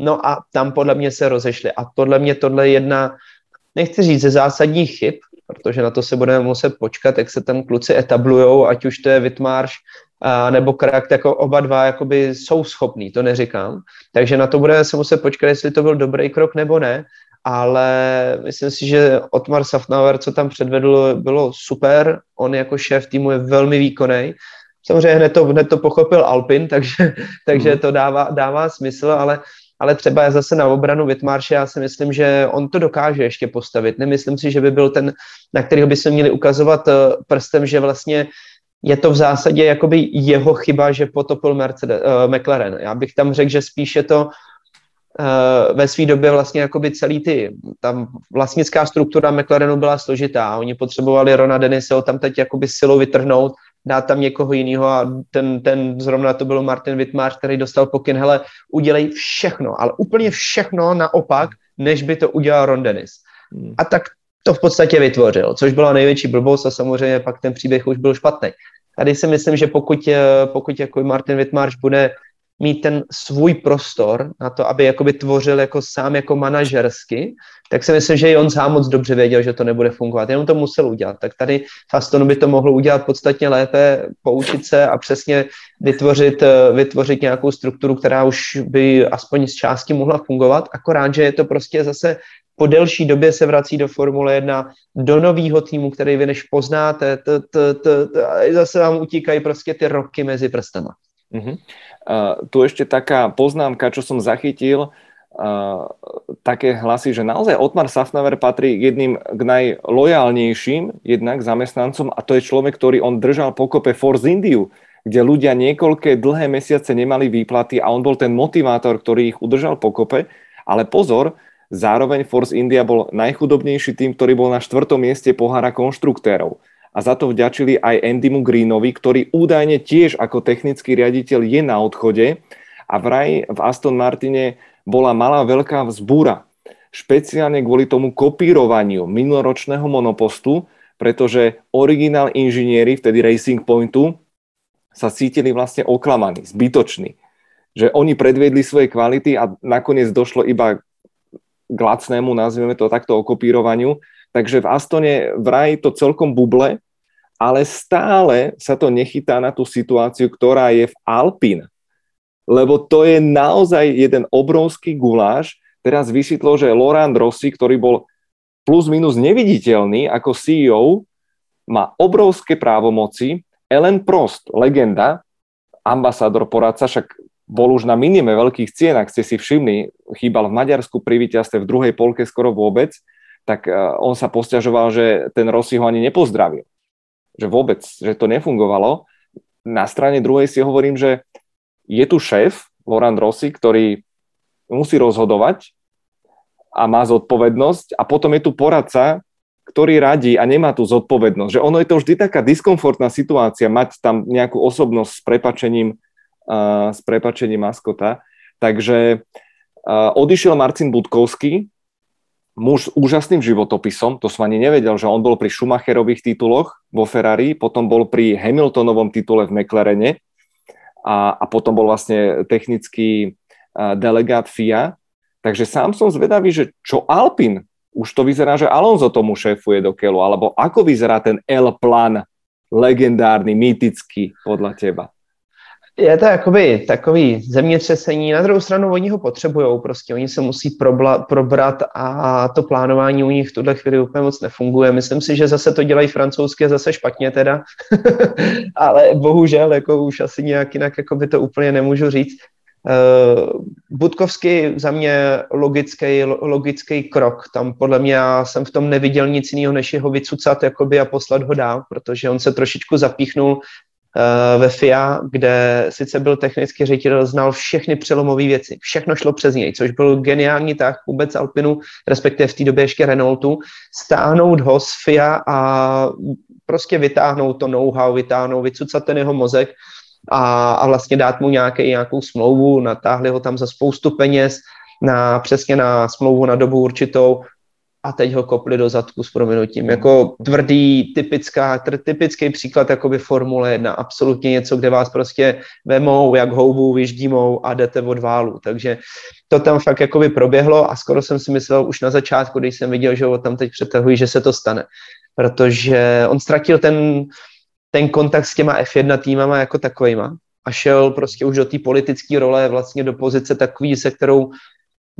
No a tam podle mě se rozešli. A podle mě tohle je jedna, nechci říct, ze zásadních chyb, protože na to se budeme muset počkat, jak se tam kluci etablujou, ať už to je Vitmarš a nebo Krak, jako oba dva jakoby jsou schopní, to neříkám. Takže na to budeme se muset počkat, jestli to byl dobrý krok nebo ne, ale myslím si, že Otmar Safnauer, co tam předvedl, bylo super. On jako šéf týmu je velmi výkonný. Samozřejmě hned to, hned to pochopil Alpin, takže, takže mhm. to dává, dává smysl, ale ale třeba zase na obranu Vitmarše, já si myslím, že on to dokáže ještě postavit. Nemyslím si, že by byl ten, na kterého by se měli ukazovat eh, prstem, že vlastně je to v zásadě jakoby jeho chyba, že potopil Mercedes, uh, McLaren. Já bych tam řekl, že spíše to uh, ve své době vlastně jakoby celý ty, tam vlastnická struktura McLarenu byla složitá. Oni potřebovali Rona Deniseho tam teď jakoby silou vytrhnout, dát tam někoho jiného a ten, ten zrovna to byl Martin Wittmář, který dostal pokyn, hele, udělej všechno, ale úplně všechno naopak, než by to udělal Ron Dennis. Hmm. A tak to v podstatě vytvořil, což byla největší blbost a samozřejmě pak ten příběh už byl špatný. Tady si myslím, že pokud, eh, pokud jako Martin Wittmarš bude mít ten svůj prostor na to, aby jakoby tvořil jako sám jako manažersky, tak si myslím, že i on sám moc dobře věděl, že to nebude fungovat. Jenom to musel udělat. Tak tady v Astonu by to mohlo udělat podstatně lépe, poučit se a přesně vytvořit, eh, vytvořit nějakou strukturu, která už by aspoň z části mohla fungovat. Akorát, že je to prostě zase po delší době se vrací do Formule 1, do nového týmu, který vy než poznáte, t, t, t, t, zase vám utíkají prostě ty roky mezi prstama. Uh-huh. Tu ešte taká poznámka, čo som zachytil, uh, také hlasy, že naozaj Otmar Safnaver patrí jedným k najlojálnejším jednak zamestnancom a to je človek, ktorý on držal pokope Force Indiu, kde ľudia niekoľké dlhé mesiace nemali výplaty a on bol ten motivátor, ktorý ich udržal pokope. Ale pozor, Zároveň Force India bol najchudobnejší tým, ktorý bol na štvrtom mieste pohára konštruktérov. A za to vďačili aj Andymu Greenovi, ktorý údajne tiež ako technický riaditeľ je na odchode a vraj v Aston Martine bola malá veľká vzbúra. Špeciálne kvôli tomu kopírovaniu minuloročného monopostu, pretože originál inžinieri, vtedy Racing Pointu, sa cítili vlastne oklamaní, zbytoční. Že oni predviedli svoje kvality a nakoniec došlo iba k lacnému, nazveme to takto, okopírovaniu. Takže v Astone vraj to celkom buble, ale stále sa to nechytá na tú situáciu, ktorá je v Alpin. Lebo to je naozaj jeden obrovský guláš. Teraz vyšitlo, že Laurent Rossi, ktorý bol plus minus neviditeľný ako CEO, má obrovské právomoci. Ellen Prost, legenda, ambasádor, poradca, však bol už na minime veľkých cien, ak ste si všimli, chýbal v Maďarsku pri víťazstve v druhej polke skoro vôbec, tak on sa posťažoval, že ten Rossi ho ani nepozdravil. Že vôbec, že to nefungovalo. Na strane druhej si hovorím, že je tu šéf, Laurent Rossi, ktorý musí rozhodovať a má zodpovednosť a potom je tu poradca, ktorý radí a nemá tu zodpovednosť. Že ono je to vždy taká diskomfortná situácia mať tam nejakú osobnosť s prepačením, uh, s prepačením maskota. Takže uh, odišiel Marcin Budkovský, muž s úžasným životopisom, to som ani nevedel, že on bol pri Schumacherových tituloch vo Ferrari, potom bol pri Hamiltonovom titule v McLarene a, a potom bol vlastne technický delegát FIA. Takže sám som zvedavý, že čo Alpin už to vyzerá, že Alonso tomu šéfuje do keľu, alebo ako vyzerá ten L-plan legendárny, mýtický podle teba? Je to jakoby takový zemětřesení. Na druhou stranu oni ho potřebují, prostě oni se musí probla, probrat a to plánování u nich v tuhle chvíli úplně moc nefunguje. Myslím si, že zase to dělají francouzsky zase špatně teda, ale bohužel jako už asi nějak jinak jako by to úplně nemůžu říct. Uh, Budkovský za mě logický, logický krok. Tam podle mě já jsem v tom neviděl nic jiného, než jeho vycucat jakoby a poslat ho dál, protože on se trošičku zapíchnul ve FIA, kde sice byl technický ředitel, znal všechny přelomové věci. Všechno šlo přes něj, což byl geniální tak vůbec Alpinu, respektive v té době ještě Renaultu, stáhnout ho z FIA a prostě vytáhnout to know-how, vytáhnout, vycucat ten jeho mozek a, a vlastně dát mu nějaký, nějakou smlouvu, natáhli ho tam za spoustu peněz, na, přesně na smlouvu na dobu určitou a teď ho kopli do zadku s prominutím. Jako tvrdý, typická, typický příklad jakoby Formule 1, absolutně něco, kde vás prostě vemou jak houbu, vyždímou a jdete od válu. Takže to tam fakt jakoby proběhlo a skoro jsem si myslel už na začátku, když jsem viděl, že ho tam teď přetahují, že se to stane. Protože on ztratil ten, ten kontakt s těma F1 týmama jako takovýma a šel prostě už do té politické role, vlastně do pozice takový, se kterou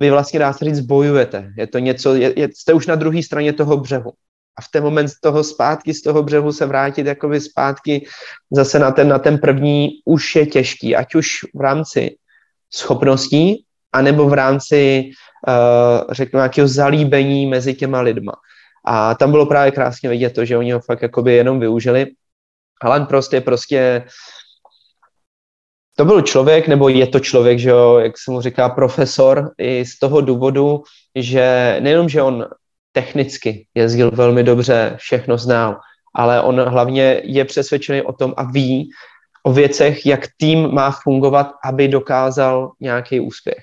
vy vlastně dá se říct bojujete. Je to něco, je, je, jste už na druhé straně toho břehu. A v ten moment z toho zpátky, z toho břehu se vrátit jakoby zpátky zase na ten, na ten první už je těžký, ať už v rámci schopností, anebo v rámci, uh, řeknu, nějakého zalíbení mezi těma lidma. A tam bylo právě krásně vidět to, že oni ho fakt jakoby jenom využili Alan prostě prostě to byl člověk, nebo je to člověk, že jo, jak se mu říká, profesor, i z toho důvodu, že nejenom, že on technicky jezdil velmi dobře, všechno znal, ale on hlavně je přesvědčený o tom a ví o věcech, jak tým má fungovat, aby dokázal nějaký úspěch.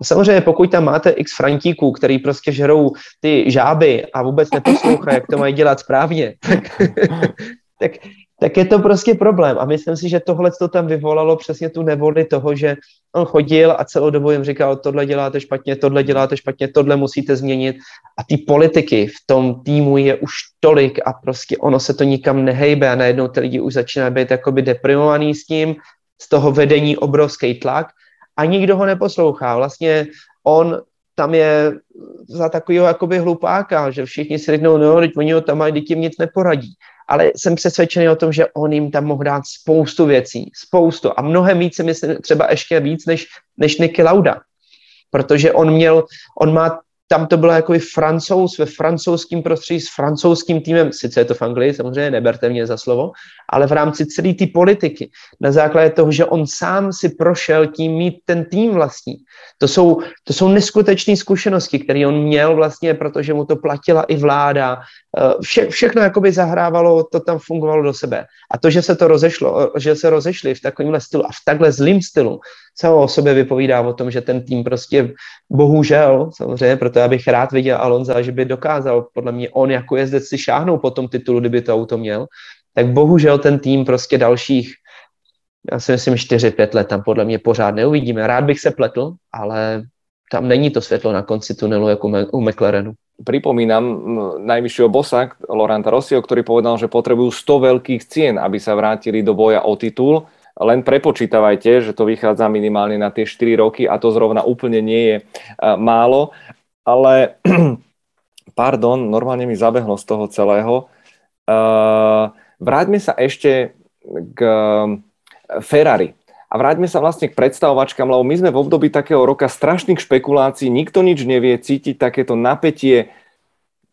A samozřejmě pokud tam máte x frantíků, který prostě žerou ty žáby a vůbec neposlouchají, jak to mají dělat správně, tak, tak tak je to prostě problém. A myslím si, že tohle to tam vyvolalo přesně tu nevoli toho, že on chodil a celou dobu jim říkal, tohle děláte špatně, tohle děláte špatně, tohle musíte změnit. A ty politiky v tom týmu je už tolik a prostě ono se to nikam nehejbe a najednou ty lidi už začínají být jakoby deprimovaný s tím, z toho vedení obrovský tlak a nikdo ho neposlouchá. Vlastně on tam je za takového jakoby hlupáka, že všichni si řeknou, no, teď oni ho tam mají, teď jim nic neporadí. Ale jsem přesvědčený o tom, že on jim tam mohl dát spoustu věcí, spoustu a mnohem víc myslím, třeba ještě víc než, než Nicky Lauda, protože on měl, on má tam to bylo jako francouz ve francouzském prostředí s francouzským týmem, sice je to v Anglii, samozřejmě neberte mě za slovo, ale v rámci celé té politiky, na základě toho, že on sám si prošel tím mít ten tým vlastní. To jsou, to jsou neskutečné zkušenosti, které on měl vlastně, protože mu to platila i vláda. Eh, vše, všechno jakoby zahrávalo, to tam fungovalo do sebe. A to, že se to rozešlo, že se rozešli v takovémhle stylu a v takhle zlým stylu, samo o sobě vypovídá o tom, že ten tým prostě bohužel, samozřejmě, proto já bych rád viděl Alonza, že by dokázal, podle mě on jako jezdec si šáhnout po tom titulu, kdyby to auto měl, tak bohužel ten tým prostě dalších, já si myslím, 4-5 let tam podle mě pořád neuvidíme. Rád bych se pletl, ale tam není to světlo na konci tunelu jako u McLarenu. Pripomínam najvyššieho bossa Loranta Rossiho, ktorý povedal, že potrebujú 100 veľkých cien, aby sa vrátili do boja o titul len prepočítavajte, že to vychádza minimálne na tie 4 roky a to zrovna úplne nie je málo, ale pardon, normálne mi zabehlo z toho celého. Vráťme sa ešte k Ferrari. A vráťme sa vlastne k predstavovačkám, lebo my sme v období takého roka strašných špekulácií, nikto nič nevie, cítiť takéto napätie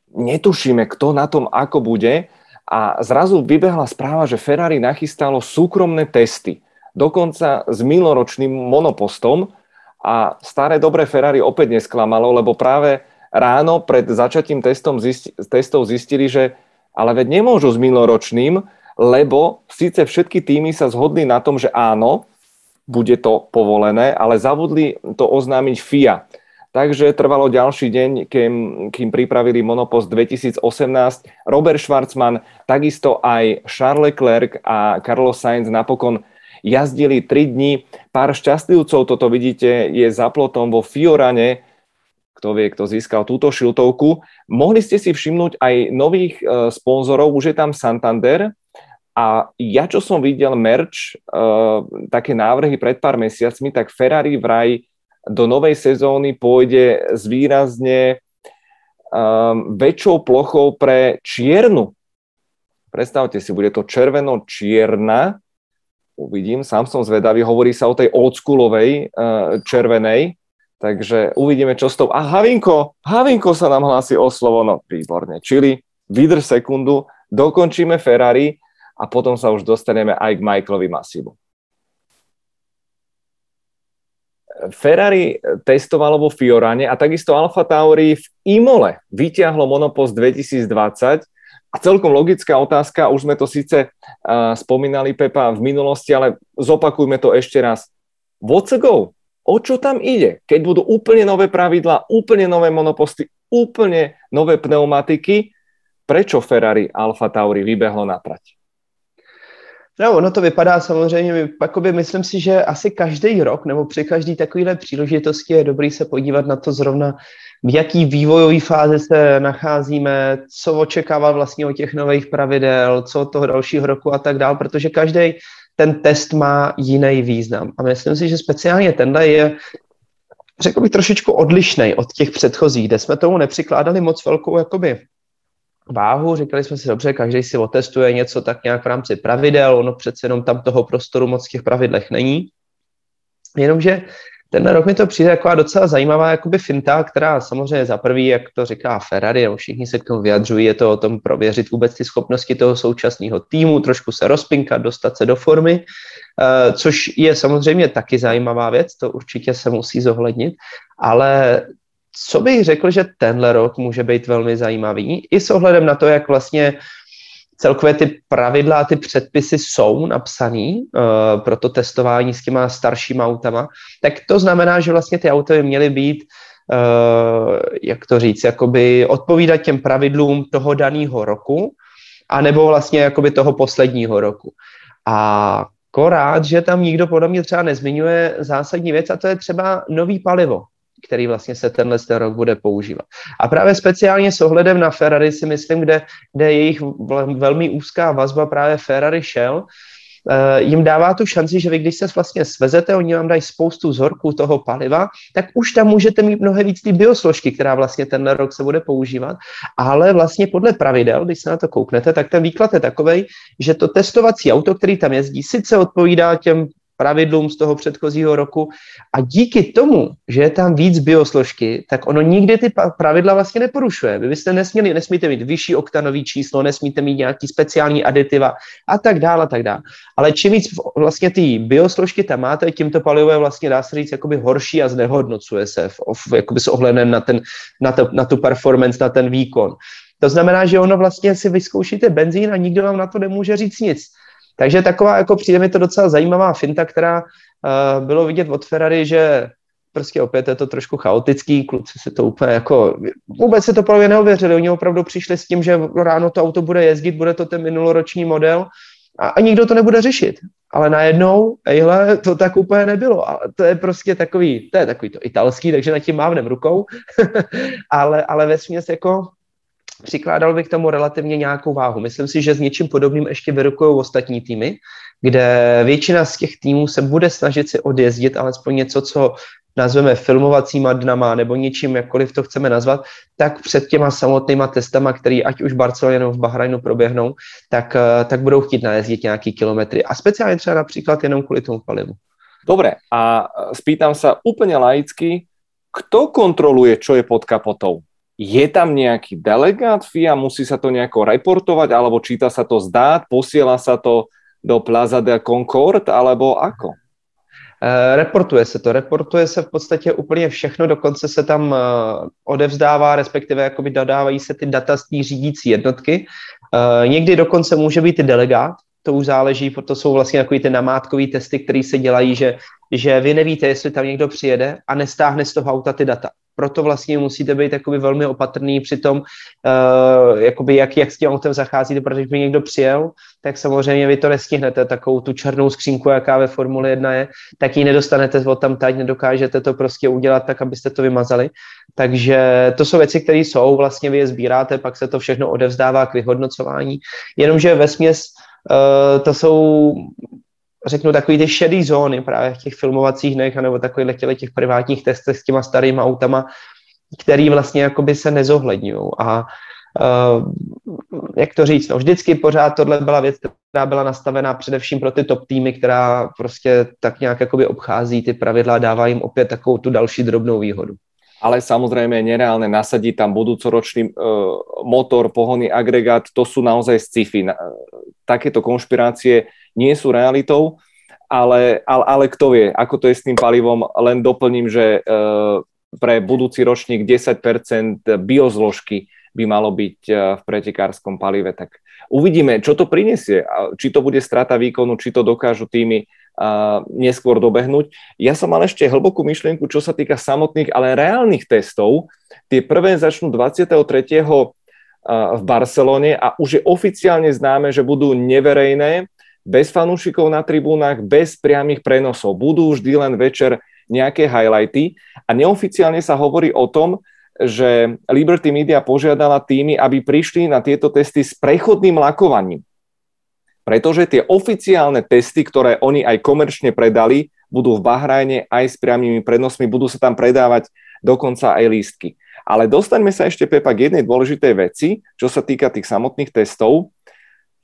netušíme, kto na tom ako bude a zrazu vybehla správa, že Ferrari nachystalo súkromné testy, dokonca s minuloročným monopostom a staré dobré Ferrari opäť nesklamalo, lebo práve ráno pred začatím testom zisti, testov zistili, že ale veď nemôžu s minuloročným, lebo síce všetky týmy sa zhodli na tom, že áno, bude to povolené, ale zabudli to oznámiť FIA. Takže trvalo ďalší deň, kým, kým pripravili Monopost 2018. Robert Schwarzman, takisto aj Charles Leclerc a Carlos Sainz napokon jazdili 3 dní. Pár šťastlivcov, toto vidíte, je za plotom vo Fiorane, kto vie, kto získal túto šiltovku. Mohli ste si všimnúť aj nových uh, sponzorov, už je tam Santander a ja, čo som videl merch, uh, také návrhy pred pár mesiacmi, tak Ferrari vraj do novej sezóny pôjde s výrazne um, väčšou plochou pre čiernu. Predstavte si, bude to červeno-čierna. Uvidím, sám som zvedavý, hovorí sa o tej oldschoolovej uh, červenej, takže uvidíme, čo s tou... A Havinko, Havinko sa nám hlási o slovo, no výborne. Čili vydrž sekundu, dokončíme Ferrari a potom sa už dostaneme aj k Michaelovi Masivu. Ferrari testovalo vo Fiorane a takisto Alfa Tauri v Imole vyťahlo Monopost 2020 a celkom logická otázka, už sme to síce uh, spomínali Pepa v minulosti, ale zopakujme to ešte raz. What's go? O čo tam ide? Keď budú úplne nové pravidlá, úplne nové monoposty, úplne nové pneumatiky, prečo Ferrari Alfa Tauri vybehlo na trať? No, ono to vypadá samozřejmě, jakoby myslím si, že asi každý rok nebo při každý takovýhle příležitosti je dobrý se podívat na to zrovna, v jaký vývojové fázi se nacházíme, co očekávat vlastně o těch nových pravidel, co od toho dalšího roku a tak dál, protože každý ten test má jiný význam. A myslím si, že speciálně tenhle je řekl bych trošičku odlišný od těch předchozích, kde jsme tomu nepřikládali moc velkou jakoby váhu, říkali jsme si, dobře, každý si otestuje něco tak nějak v rámci pravidel, ono přece jenom tam toho prostoru moc v těch pravidlech není. Jenomže ten rok mi to přijde jako docela zajímavá jakoby finta, která samozřejmě za prvý, jak to říká Ferrari, nebo všichni se k tomu vyjadřují, je to o tom prověřit vůbec ty schopnosti toho současného týmu, trošku se rozpinkat, dostat se do formy, uh, což je samozřejmě taky zajímavá věc, to určitě se musí zohlednit, ale co bych řekl, že tenhle rok může být velmi zajímavý, i s ohledem na to, jak vlastně celkově ty pravidla ty předpisy jsou napsaný uh, pro to testování s těma staršíma autama, tak to znamená, že vlastně ty auta by měly být, uh, jak to říct, jakoby odpovídat těm pravidlům toho daného roku, anebo vlastně jakoby toho posledního roku. A akorát, že tam nikdo podle mě třeba nezmiňuje zásadní věc a to je třeba nový palivo který vlastně se tenhle ten rok bude používat. A právě speciálně s ohledem na Ferrari si myslím, kde, kde je jejich velmi úzká vazba právě Ferrari Shell, eh, jim dává tu šanci, že vy když se vlastně svezete, oni vám dají spoustu vzorků toho paliva, tak už tam můžete mít mnohem víc ty biosložky, která vlastně tenhle rok se bude používat, ale vlastně podle pravidel, když se na to kouknete, tak ten výklad je takový, že to testovací auto, který tam jezdí, sice odpovídá těm pravidlům z toho předchozího roku a díky tomu, že je tam víc biosložky, tak ono nikdy ty pravidla vlastně neporušuje. Vy byste nesměli, nesmíte mít vyšší oktanový číslo, nesmíte mít nějaký speciální aditiva a tak dále, a tak dále. Ale čím víc vlastně ty biosložky tam máte, tím to palivo je vlastně, dá se říct, jakoby horší a znehodnocuje se v, v, jakoby s ohledem na, ten, na, to, na tu performance, na ten výkon. To znamená, že ono vlastně si vyzkoušíte benzín a nikdo vám na to nemůže říct nic. Takže taková, jako přijde mi to docela zajímavá finta, která uh, bylo vidět od Ferrari, že prostě opět je to trošku chaotický, kluci se to úplně jako, vůbec se to právě neověřili, oni opravdu přišli s tím, že ráno to auto bude jezdit, bude to ten minuloroční model a, a nikdo to nebude řešit. Ale najednou, ejhle, to tak úplně nebylo. A to je prostě takový, to je takový to italský, takže na tím mávnem rukou, ale, ale ve směs jako přikládal bych tomu relativně nějakou váhu. Myslím si, že s něčím podobným ještě vyrukují ostatní týmy, kde většina z těch týmů se bude snažit si odjezdit alespoň něco, co nazveme filmovacíma dnama nebo něčím, jakkoliv to chceme nazvat, tak před těma samotnýma testama, který ať už v Barceloně nebo v Bahrajnu proběhnou, tak, eh, tak budou chtít najezdit nějaký kilometry. A speciálně třeba například jenom kvůli tomu palivu. Dobre, a spýtam sa úplne laicky, kto kontroluje, čo je pod kapotou? Je tam nejaký delegát FIA, musí sa to nejako reportovať, alebo číta sa to z dát, posiela sa to do Plaza de Concord, alebo ako? Eh, reportuje se to, reportuje se v podstatě úplně všechno, dokonce se tam eh, odevzdává, respektive jakoby dodávají se ty data z té řídící jednotky. Eh, někdy dokonce může být i delegát, to už záleží, to jsou vlastně jako ty namátkové testy, které se dělají, že, že vy nevíte, jestli tam někdo přijede a nestáhne z toho auta ty data proto vlastně musíte být jakoby velmi opatrný při tom, uh, jakoby jak, jak s tím autem zacházíte, protože když by někdo přijel, tak samozřejmě vy to nestihnete, takovou tu černou skřínku, jaká ve Formule 1 je, tak ji nedostanete od tam teď, nedokážete to prostě udělat tak, abyste to vymazali. Takže to jsou věci, které jsou, vlastně vy je sbíráte, pak se to všechno odevzdává k vyhodnocování, jenomže ve směs uh, to jsou řeknu, takový ty šedý zóny právě v těch filmovacích dnech, nebo takových těch, těch privátních testech s těma starýma autama, který vlastně jakoby se nezohledňují. A uh, jak to říct, no vždycky pořád tohle byla věc, která byla nastavená především pro ty top týmy, která prostě tak nějak jakoby obchází ty pravidla a dává jim opět takovou tu další drobnou výhodu. Ale samozrejme je nereálne nasadiť tam budúcoročný uh, motor, pohonný agregát, to sú naozaj sci-fi. Takéto konšpirácie nie sú realitou, ale, ale, ale kto vie, ako to je s tým palivom, len doplním, že uh, pre budúci ročník 10% biozložky by malo byť uh, v pretekárskom palive, tak uvidíme, čo to prinesie, či to bude strata výkonu, či to dokážu týmy uh, neskôr dobehnúť. Ja som mal ešte hlbokú myšlienku, čo sa týka samotných, ale reálnych testov. Tie prvé začnú 23 v Barcelone a už je oficiálne známe, že budú neverejné bez fanúšikov na tribúnach, bez priamých prenosov. Budú vždy len večer nejaké highlighty a neoficiálne sa hovorí o tom, že Liberty Media požiadala týmy, aby prišli na tieto testy s prechodným lakovaním. Pretože tie oficiálne testy, ktoré oni aj komerčne predali, budú v Bahrajne aj s priamými prenosmi, budú sa tam predávať dokonca aj lístky. Ale dostaňme sa ešte, Pepa, k jednej dôležitej veci, čo sa týka tých samotných testov.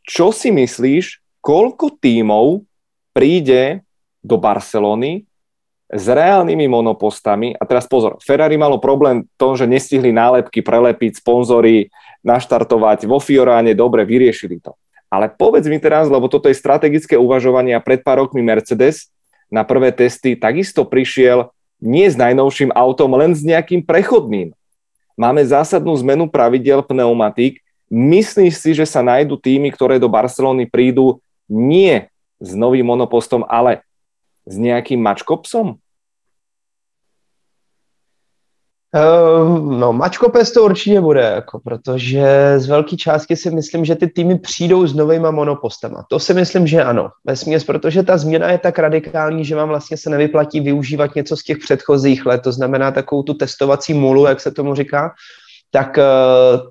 Čo si myslíš, koľko tímov príde do Barcelony s reálnymi monopostami. A teraz pozor, Ferrari malo problém v tom, že nestihli nálepky prelepiť, sponzory, naštartovať vo Fioráne, dobre, vyriešili to. Ale povedz mi teraz, lebo toto je strategické uvažovanie a pred pár rokmi Mercedes na prvé testy takisto prišiel nie s najnovším autom, len s nejakým prechodným. Máme zásadnú zmenu pravidel pneumatik. Myslíš si, že sa nájdu týmy, ktoré do Barcelony prídu nie s novým monopostom, ale s nejakým mačkopsom? Um, no, mačkopes to určitě bude, jako, protože z velké částky si myslím, že ty týmy přijdou s novýma monopostama. To si myslím, že ano. Vesměs, protože ta změna je tak radikální, že vám vlastně se nevyplatí využívat něco z těch předchozích let, to znamená takovou tu testovací mulu, jak se tomu říká, tak uh,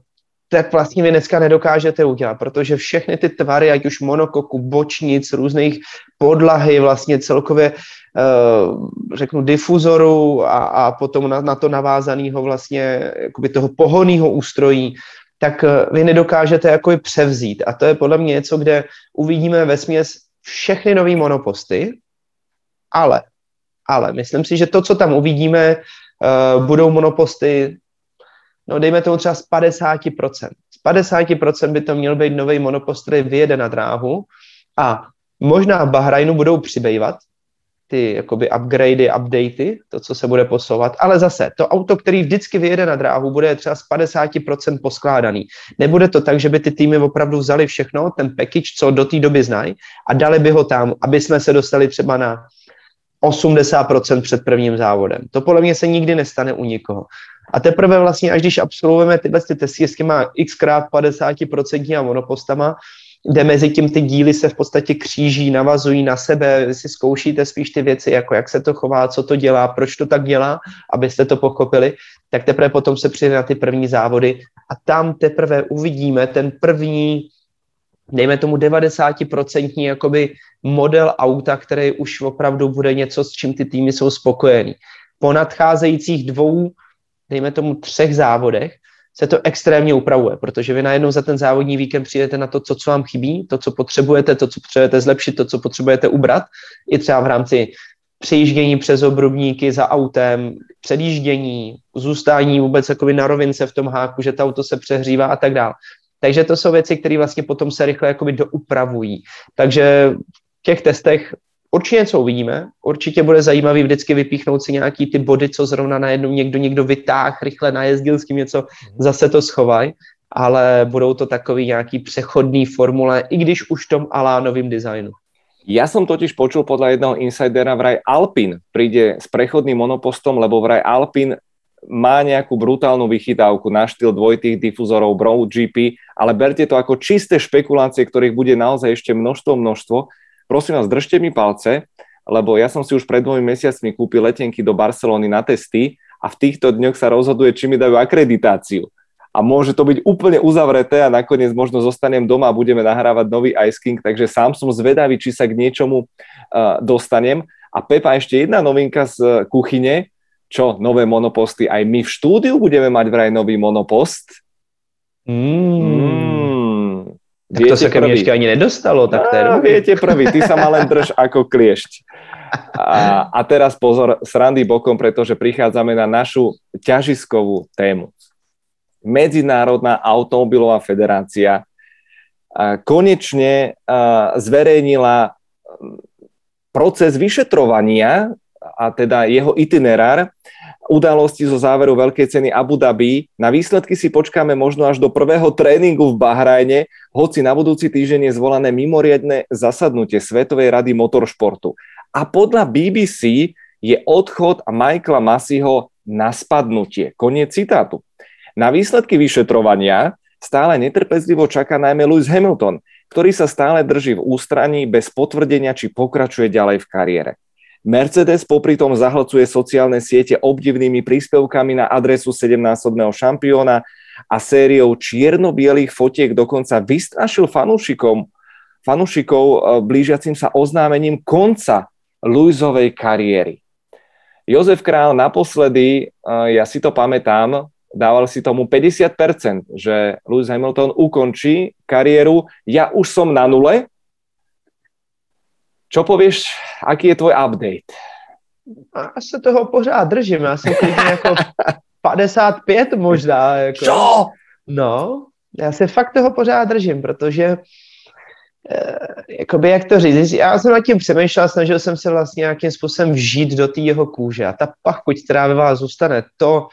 tak vlastně vy dneska nedokážete udělat, protože všechny ty tvary, ať už monokoku, bočnic, různých podlahy, vlastně celkově uh, řeknu difuzoru a, a potom na, na to navázaného vlastně jakoby toho pohoného ústrojí, tak uh, vy nedokážete jako převzít. A to je podle mě něco, kde uvidíme ve směs všechny nové monoposty, ale, ale myslím si, že to, co tam uvidíme, uh, budou monoposty no dejme tomu třeba z 50%. Z 50% by to měl být nový monopost, který vyjede na dráhu a možná v Bahrajnu budou přibývat ty jakoby upgradey, updaty, to, co se bude posouvat, ale zase to auto, který vždycky vyjede na dráhu, bude třeba z 50% poskládaný. Nebude to tak, že by ty týmy opravdu vzali všechno, ten package, co do té doby znají a dali by ho tam, aby jsme se dostali třeba na 80% před prvním závodem. To podle mě se nikdy nestane u nikoho. A teprve vlastně, až když absolvujeme tyhle ty testy s těma xkrát 50% monopostama, kde mezi tím ty díly se v podstatě kříží, navazují na sebe, vy si zkoušíte spíš ty věci, jako jak se to chová, co to dělá, proč to tak dělá, abyste to pochopili, tak teprve potom se přijde na ty první závody a tam teprve uvidíme ten první, dejme tomu 90% jakoby model auta, který už opravdu bude něco, s čím ty týmy jsou spokojení. Po nadcházejících dvou dejme tomu třech závodech, se to extrémně upravuje, protože vy najednou za ten závodní víkend přijdete na to, co, co vám chybí, to, co potřebujete, to, co potřebujete zlepšit, to, co potřebujete ubrat, i třeba v rámci přejíždění přes obrubníky za autem, předjíždění, zůstání vůbec jakoby na rovince v tom háku, že to auto se přehřívá a tak dále. Takže to jsou věci, které vlastně potom se rychle jakoby doupravují. Takže v těch testech určitě něco uvidíme. Určitě bude zajímavý vždycky vypíchnout si nějaký ty body, co zrovna najednou někdo někdo vytáh, rychle najezdil s tím něco, mhm. zase to schovaj, ale budou to takový nějaký přechodný formule, i když už v tom alánovým designu. Ja som totiž počul podľa jedného insidera vraj Alpin príde s prechodným monopostom, lebo vraj Alpin má nejakú brutálnu vychytávku na štýl dvojitých difuzorov Brow GP, ale berte to ako čisté špekulácie, ktorých bude naozaj ešte množstvo, množstvo. Prosím vás, držte mi palce, lebo ja som si už pred dvomi mesiacmi kúpil letenky do Barcelony na testy a v týchto dňoch sa rozhoduje, či mi dajú akreditáciu a môže to byť úplne uzavreté a nakoniec možno zostanem doma a budeme nahrávať nový Ice King, takže sám som zvedavý, či sa k niečomu uh, dostanem. A Pepa, ešte jedna novinka z kuchyne, čo, nové monoposty, aj my v štúdiu budeme mať vraj nový monopost. Mm. Mm. Tak to sa ke mne ešte ani nedostalo, tak to je Viete prvý, ty sa ma len drž ako kliešť. A, a teraz pozor, srandy bokom, pretože prichádzame na našu ťažiskovú tému. Medzinárodná automobilová federácia konečne zverejnila proces vyšetrovania a teda jeho itinerár udalosti zo záveru Veľkej ceny Abu Dhabi. Na výsledky si počkáme možno až do prvého tréningu v Bahrajne, hoci na budúci týždeň je zvolané mimoriadne zasadnutie Svetovej rady motoršportu. A podľa BBC je odchod Michaela Masiho na spadnutie. Koniec citátu. Na výsledky vyšetrovania stále netrpezlivo čaká najmä Lewis Hamilton, ktorý sa stále drží v ústraní bez potvrdenia, či pokračuje ďalej v kariére. Mercedes popri tom zahlcuje sociálne siete obdivnými príspevkami na adresu 17-násobného šampióna a sériou čierno-bielých fotiek dokonca vystrašil fanúšikom, fanúšikov eh, blížiacim sa oznámením konca Luizovej kariéry. Jozef Král naposledy, eh, ja si to pamätám, dával si tomu 50%, že Lewis Hamilton ukončí kariéru. Ja už som na nule. Čo povieš, aký je tvoj update? Já se toho pořád držím, já jsem klidně jako 55 možná. Jako. Čo? No, já se fakt toho pořád držím, protože eh, jakoby jak to říct, já jsem nad tím přemýšlel, snažil jsem se vlastně nějakým způsobem vžít do té jeho kůže a ta pachuť, která ve vás zůstane, to,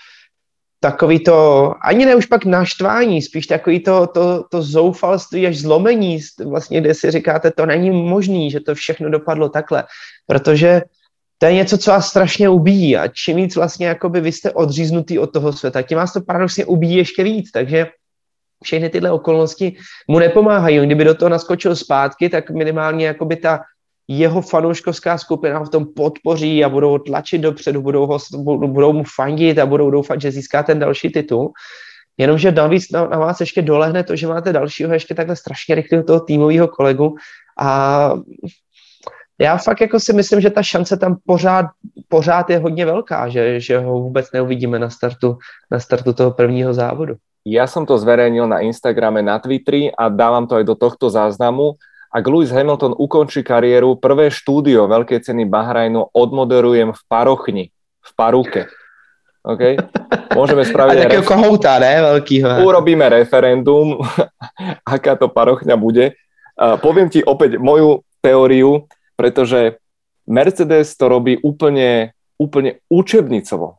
takový to, ani ne už pak naštvání, spíš takový to, to, to zoufalství až zlomení, vlastně, kde si říkáte, to není možný, že to všechno dopadlo takhle, protože to je něco, co vás strašně ubíjí a čím víc vlastně jakoby vy jste odříznutý od toho světa, tím vás to paradoxně ubíjí ještě víc, takže všechny tyhle okolnosti mu nepomáhají. Kdyby do toho naskočil zpátky, tak minimálně jakoby ta jeho fanouškovská skupina ho v tom podpoří a budou tlačit dopředu, budou, ho, budou mu fandit a budou doufat, že získá ten další titul. Jenomže navíc na, na vás ještě dolehne to, že máte dalšího ještě takhle strašně rychlého toho týmového kolegu a já fakt jako si myslím, že ta šance tam pořád, pořád je hodně velká, že, že ho vůbec neuvidíme na startu, na startu toho prvního závodu. Ja som to zverejnil na Instagrame, na Twitteri a dávam to aj do tohto záznamu. Ak Lewis Hamilton ukončí kariéru, prvé štúdio Veľkej ceny Bahrajnu odmoderujem v Parochni, v Paruke. OK? Môžeme spraviť... A takého ref... kohouta, ne? Veľkýho. Urobíme referendum, aká to parochňa bude. Uh, poviem ti opäť moju teóriu, pretože Mercedes to robí úplne, úplne učebnicovo.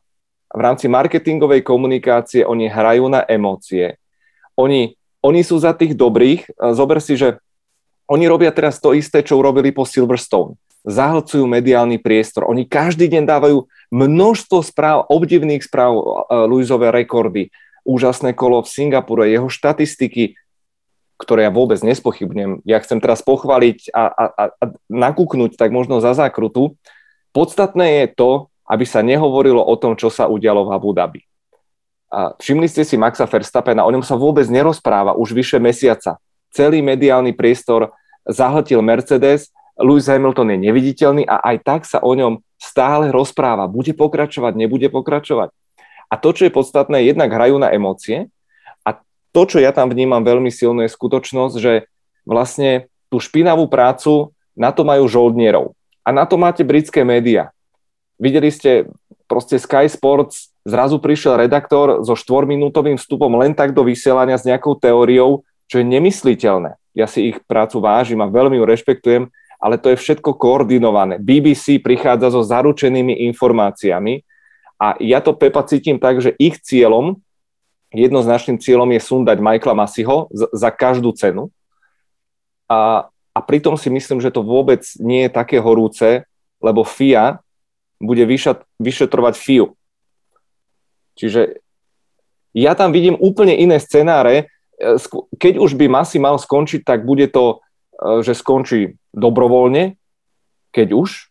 V rámci marketingovej komunikácie oni hrajú na emócie. Oni, oni sú za tých dobrých. Zober si, že oni robia teraz to isté, čo urobili po Silverstone. Zahlcujú mediálny priestor. Oni každý deň dávajú množstvo správ, obdivných správ uh, Luizové rekordy. Úžasné kolo v Singapure, jeho štatistiky, ktoré ja vôbec nespochybnem. Ja chcem teraz pochváliť a, a, a nakúknuť tak možno za zákrutu. Podstatné je to, aby sa nehovorilo o tom, čo sa udialo v Abu Dhabi. A všimli ste si Maxa Verstappena, o ňom sa vôbec nerozpráva už vyše mesiaca. Celý mediálny priestor zahltil Mercedes, Lewis Hamilton je neviditeľný a aj tak sa o ňom stále rozpráva. Bude pokračovať, nebude pokračovať. A to, čo je podstatné, jednak hrajú na emócie a to, čo ja tam vnímam veľmi silno, je skutočnosť, že vlastne tú špinavú prácu na to majú žoldnierov. A na to máte britské médiá. videli ste proste Sky Sports, zrazu prišiel redaktor so štvorminútovým vstupom len tak do vysielania s nejakou teóriou, čo je nemysliteľné. Ja si ich prácu vážim a veľmi ju rešpektujem, ale to je všetko koordinované. BBC prichádza so zaručenými informáciami a ja to Pepa cítim tak, že ich cieľom, jednoznačným cieľom je sundať Michaela Masiho za každú cenu. A, a pritom si myslím, že to vôbec nie je také horúce, lebo FIA bude vyšat, vyšetrovať FIU. Čiže ja tam vidím úplne iné scenáre. E, keď už by Masi mal skončiť, tak bude to, e, že skončí dobrovoľne, keď už,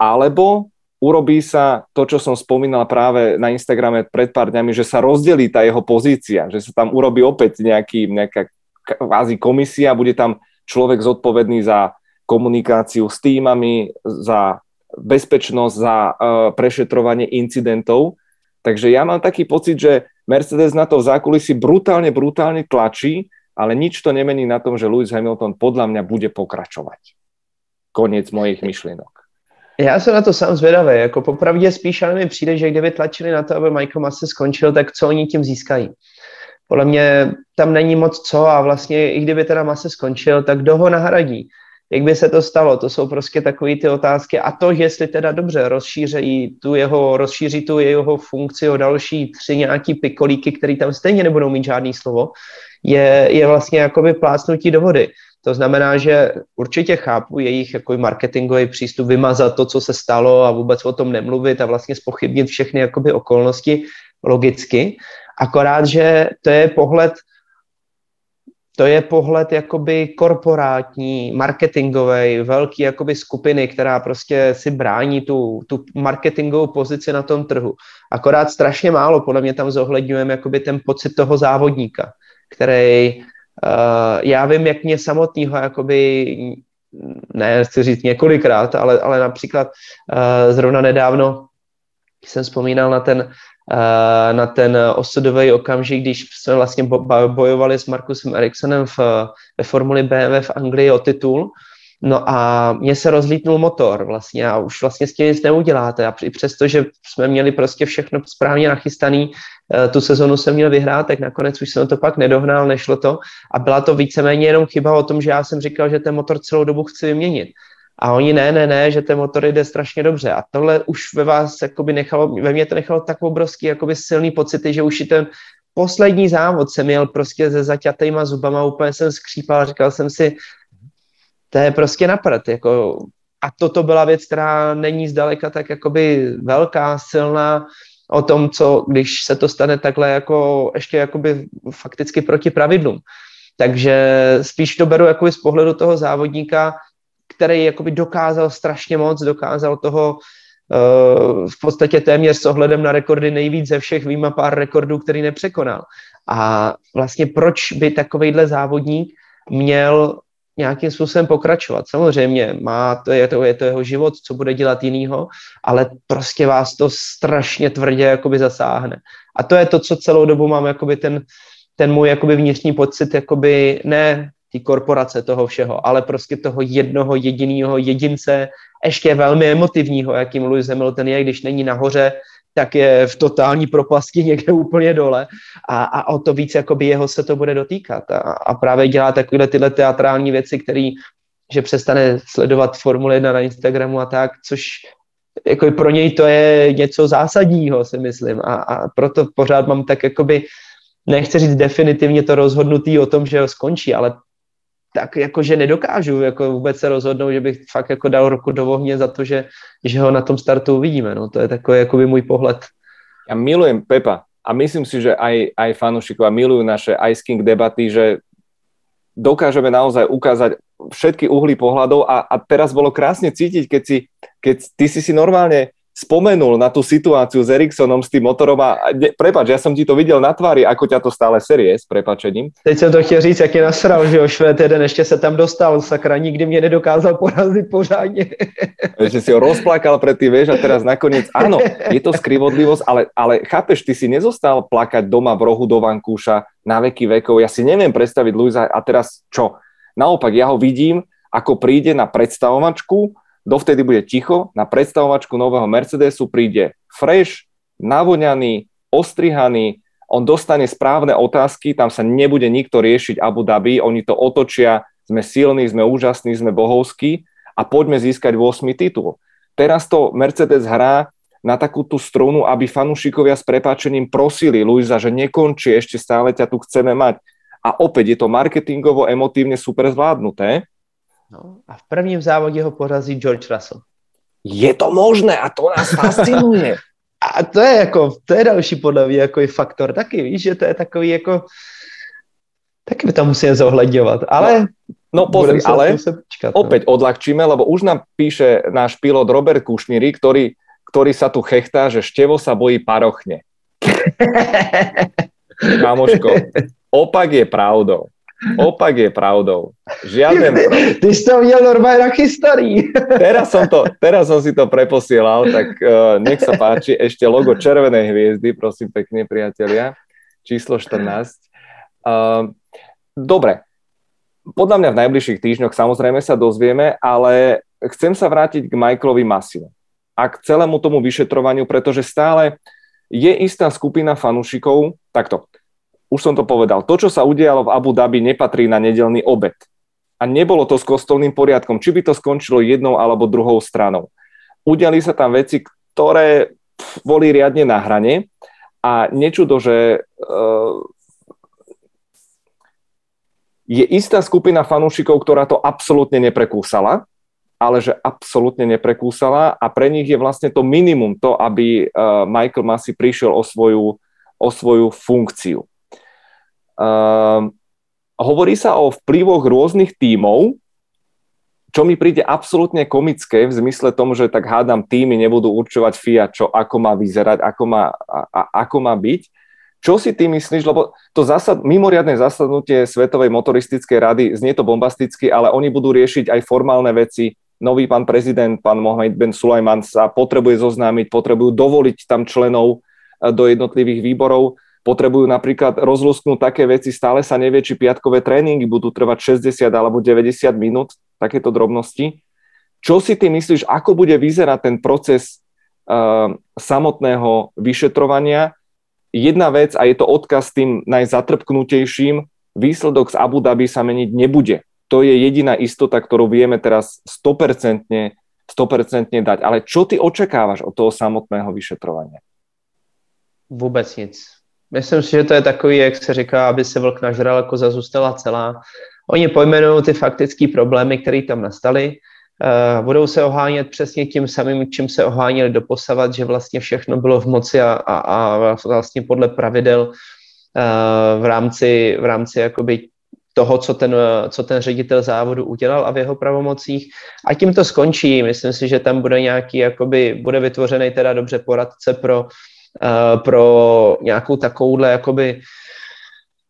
alebo urobí sa to, čo som spomínal práve na Instagrame pred pár dňami, že sa rozdelí tá jeho pozícia, že sa tam urobí opäť nejaký, nejaká kvázi komisia, bude tam človek zodpovedný za komunikáciu s týmami, za bezpečnosť, za uh, prešetrovanie incidentov. Takže ja mám taký pocit, že Mercedes na to v zákulisí brutálne, brutálne tlačí, ale nič to nemení na tom, že Lewis Hamilton podľa mňa bude pokračovať. Konec mojich myšlienok. Já jsem na to sám zvědavý. Jako popravdě spíš ale mi přijde, že kdyby tlačili na to, aby Michael Masi skončil, tak co oni tím získají? Podle mě tam není moc co a vlastně i kdyby teda Masi skončil, tak kdo ho nahradí? Jak by se to stalo, to jsou prostě takové ty otázky a to, jestli teda dobře rozšíří tu jeho, rozšíří tu jeho funkci o další tři nějaký pikolíky, který tam stejně nebudou mít žádný slovo, je, je vlastně jakoby plácnutí do vody. To znamená, že určitě chápu jejich jako marketingový přístup vymazat to, co se stalo a vůbec o tom nemluvit a vlastně spochybnit všechny jakoby okolnosti logicky. Akorát, že to je pohled to je pohled jakoby korporátní, marketingový, velký jakoby skupiny, která prostě si brání tu, tu marketingovou pozici na tom trhu. Akorát strašně málo, podle mě tam zohledňujeme jakoby ten pocit toho závodníka, který uh, já vím, jak mě samotného jakoby ne, chci říct několikrát, ale, ale například uh, zrovna nedávno jsem vzpomínal na ten na ten osudový okamžik, když jsme vlastně bojovali s Markusem Eriksonem v, ve Formuli BMW v Anglii o titul, No a mně se rozlítnul motor vlastně a už vlastně s tím nic neuděláte. A i přesto, že jsme měli prostě všechno správně nachystaný, eh, tu sezonu jsem měl vyhrát, tak nakonec už jsem to pak nedohnal, nešlo to. A byla to víceméně jenom chyba o tom, že já jsem říkal, že ten motor celou dobu chci vyměnit. A oni ne, ne, ne, že ten motor jde strašně dobře. A tohle už ve vás jakoby nechalo, ve mně to nechalo tak obrovský jakoby silný pocity, že už i ten poslední závod jsem měl prostě se zaťatýma zubama, úplně jsem skřípal, říkal jsem si, to je prostě napřed, jako a toto byla věc, která není zdaleka tak jakoby velká, silná, o tom, co když se to stane takhle jako ještě jakoby fakticky proti pravidlům. Takže spíš to beru jako z pohledu toho závodníka, který jakoby dokázal strašně moc, dokázal toho uh, v podstatě téměř s ohledem na rekordy nejvíc ze všech, výjima pár rekordů, který nepřekonal. A vlastně proč by takovýhle závodník měl nějakým způsobem pokračovat. Samozřejmě má to, je, to, je to jeho život, co bude dělat jinýho, ale prostě vás to strašně tvrdě jakoby zasáhne. A to je to, co celou dobu mám jakoby ten, ten můj jakoby vnitřní pocit, jakoby ne té korporace toho všeho, ale prostě toho jednoho jediného jedince, ještě velmi emotivního, jakým Lewis Hamilton je, když není nahoře, tak je v totální propasti někde úplně dole a, a o to víc jakoby jeho se to bude dotýkat a, a právě dělá takovéhle tyhle teatrální věci, které že přestane sledovat Formule 1 na Instagramu a tak, což jako pro něj to je něco zásadního, si myslím. A, a proto pořád mám tak jakoby, nechci říct definitivně to rozhodnutý o tom, že skončí, ale tak jakože nedokážu jako vůbec se rozhodnout, že bych fakt jako dal roku do ohně za to, že, že ho na tom startu uvidíme. No, to je takový jakoby můj pohled. Ja milujem Pepa a myslím si, že aj, aj fanúšikovia milujú naše Ice King debaty, že dokážeme naozaj ukázať všetky uhly pohľadov a, a teraz bolo krásne cítiť, keď, si, keď ty si si normálne spomenul na tú situáciu s Eriksonom, s tým motorom a ne, prepač, ja som ti to videl na tvári, ako ťa to stále serie s prepačením. Teď jsem to chtěl říct, jak je nasral, že jo, Švéd jeden ještě se tam dostal, sakra, nikdy mě nedokázal porazit pořádně. že si ho rozplakal predtým, vieš, a teraz nakoniec, áno, je to skrivodlivosť, ale, ale chápeš, ty si nezostal plakať doma v rohu do vankúša na veky vekov, ja si neviem predstaviť Luisa a teraz čo? Naopak, ja ho vidím, ako príde na predstavovačku, dovtedy bude ticho, na predstavovačku nového Mercedesu príde fresh, navoňaný, ostrihaný, on dostane správne otázky, tam sa nebude nikto riešiť Abu Dhabi, oni to otočia, sme silní, sme úžasní, sme bohovskí a poďme získať 8. titul. Teraz to Mercedes hrá na takú tú strunu, aby fanúšikovia s prepáčením prosili Luisa, že nekončí, ešte stále ťa tu chceme mať. A opäť je to marketingovo, emotívne super zvládnuté. No, a v prvním závodě ho porazí George Russell. Je to možné a to nás fascinuje. a to je jako, to je další podle mě jako faktor taky, víš, že to je takový jako, taky by to musíme zohledňovat, ale... No, no pozri, ale počkat, no. opäť odľahčíme, lebo už nám píše náš pilot Robert Kušníry, ktorý ktorý sa tu chechtá, že števo sa bojí parochne. Kamoško, opak je pravdou. Opak je pravdou. Žiaden... Ty si to videl normálne na historii. Teraz som, to, teraz som si to preposielal, tak uh, nech sa páči. Ešte logo červenej hviezdy, prosím pekne, priatelia. Číslo 14. Uh, dobre. Podľa mňa v najbližších týždňoch samozrejme sa dozvieme, ale chcem sa vrátiť k Michaelovi Masimu a k celému tomu vyšetrovaniu, pretože stále je istá skupina fanúšikov, takto, už som to povedal, to, čo sa udialo v Abu Dhabi, nepatrí na nedelný obed. A nebolo to s kostolným poriadkom, či by to skončilo jednou alebo druhou stranou. Udiali sa tam veci, ktoré boli riadne na hrane a nečudo, že uh, je istá skupina fanúšikov, ktorá to absolútne neprekúsala ale že absolútne neprekúsala a pre nich je vlastne to minimum to, aby uh, Michael Massey prišiel o svoju, o svoju funkciu. Uh, hovorí sa o vplyvoch rôznych tímov, čo mi príde absolútne komické v zmysle tomu, že tak hádam týmy nebudú určovať FIA, čo ako má vyzerať, ako má, a, a, ako má byť. Čo si ty myslíš, lebo to zasad, mimoriadne zasadnutie Svetovej motoristickej rady, znie to bombasticky, ale oni budú riešiť aj formálne veci, nový pán prezident, pán Mohamed Ben Sulajman sa potrebuje zoznámiť, potrebujú dovoliť tam členov e, do jednotlivých výborov, potrebujú napríklad rozlusknúť také veci, stále sa nevie, či piatkové tréningy budú trvať 60 alebo 90 minút, takéto drobnosti. Čo si ty myslíš, ako bude vyzerať ten proces uh, samotného vyšetrovania? Jedna vec, a je to odkaz tým najzatrpknutejším, výsledok z Abu Dhabi sa meniť nebude to je jediná istota, ktorú vieme teraz 100%, 100% dať. Ale čo ty očekáváš od toho samotného vyšetrovania? Vůbec nic. Myslím si, že to je takový, jak se říká, aby se vlk nažral, jako zůstala celá. Oni pojmenují ty faktické problémy, které tam nastaly, uh, budou se ohánět přesně tím samým, čím se oháněli doposavat, že vlastně všechno bylo v moci a, a, a vlastně podle pravidel uh, v rámci, v rámci jakoby toho, co ten, co ten ředitel závodu udělal a v jeho pravomocích. A tím to skončí. Myslím si, že tam bude nějaký, jakoby, bude vytvořený teda dobře poradce pro, uh, pro nějakou takovouhle, jakoby,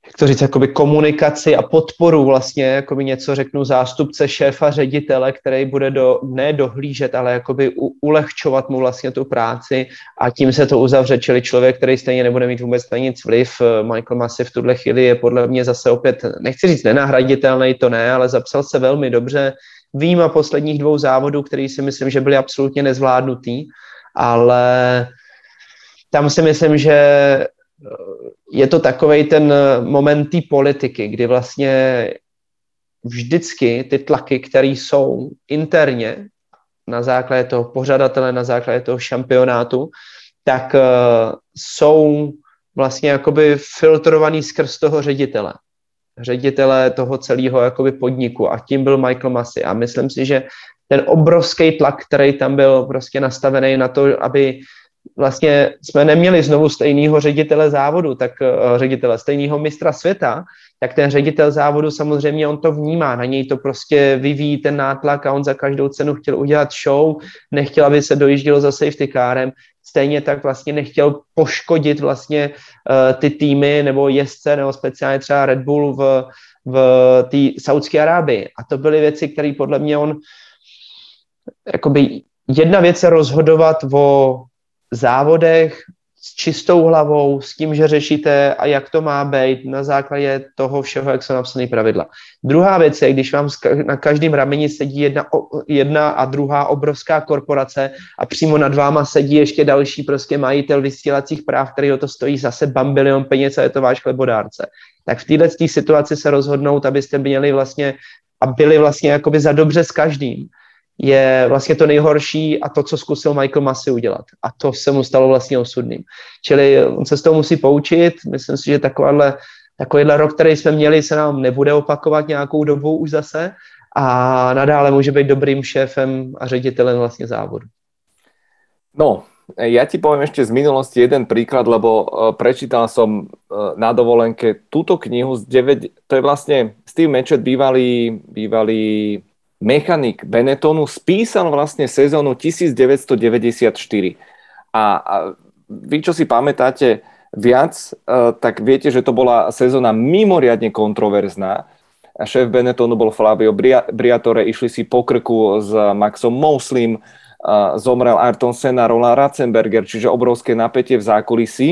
jak to říct, jakoby komunikaci a podporu vlastně, jakoby něco řeknu zástupce šéfa ředitele, který bude do, ne dohlížet, ale jakoby u, ulehčovat mu vlastně tu práci a tím se to uzavře, čili člověk, který stejně nebude mít vůbec na nic vliv. Michael Massey v tuhle chvíli je podle mě zase opět, nechci říct nenahraditelný, to ne, ale zapsal se velmi dobře, výjima posledních dvou závodů, který si myslím, že byly absolutně nezvládnutý, ale tam si myslím, že je to takový ten moment té politiky, kdy vlastně vždycky ty tlaky, které jsou interně na základě toho pořadatele, na základě toho šampionátu, tak uh, jsou vlastně jakoby filtrovaný skrz toho ředitele. Ředitele toho celého jakoby podniku a tím byl Michael Massey. A myslím si, že ten obrovský tlak, který tam byl prostě nastavený na to, aby vlastně jsme neměli znovu stejného ředitele závodu, tak uh, ředitele stejného mistra světa, tak ten ředitel závodu samozřejmě on to vnímá, na něj to prostě vyvíjí ten nátlak a on za každou cenu chtěl udělat show, nechtěl, aby se dojíždělo za safety kárem, stejně tak vlastně nechtěl poškodit vlastně uh, ty týmy nebo jezdce nebo speciálně třeba Red Bull v, v té Saudské Arábii. A to byly věci, které podle mě on jakoby jedna věc je rozhodovat o závodech s čistou hlavou, s tím, že řešíte a jak to má být na základě toho všeho, jak jsou napsané pravidla. Druhá věc je, když vám na každém rameni sedí jedna, jedna a druhá obrovská korporace a přímo nad váma sedí ještě další prostě majitel vysílacích práv, který o to stojí zase bambilion peněz a je to váš chlebodárce. Tak v této situaci se rozhodnout, abyste měli vlastně a byli vlastně jakoby za dobře s každým je vlastně to nejhorší a to, co zkusil Michael Massey udělat. A to se mu stalo vlastně osudným. Čili on se z toho musí poučit. Myslím si, že takovýhle, takovýhle rok, který jsme měli, se nám nebude opakovat nějakou dobu už zase a nadále může být dobrým šéfem a ředitelem vlastně závodu. No, ja ti poviem ešte z minulosti jeden príklad, lebo e, prečítal som e, na dovolenke túto knihu z 9, to je vlastne Steve Matchett, bývalý, bývalý mechanik Benettonu spísal vlastne sezónu 1994. A, a vy, čo si pamätáte viac, uh, tak viete, že to bola sezóna mimoriadne kontroverzná. Šéf Benettonu bol Flavio Briatore, išli si po krku s Maxom Mouslim, uh, zomrel Ayrton Senna, Roland Ratzenberger, čiže obrovské napätie v zákulisí.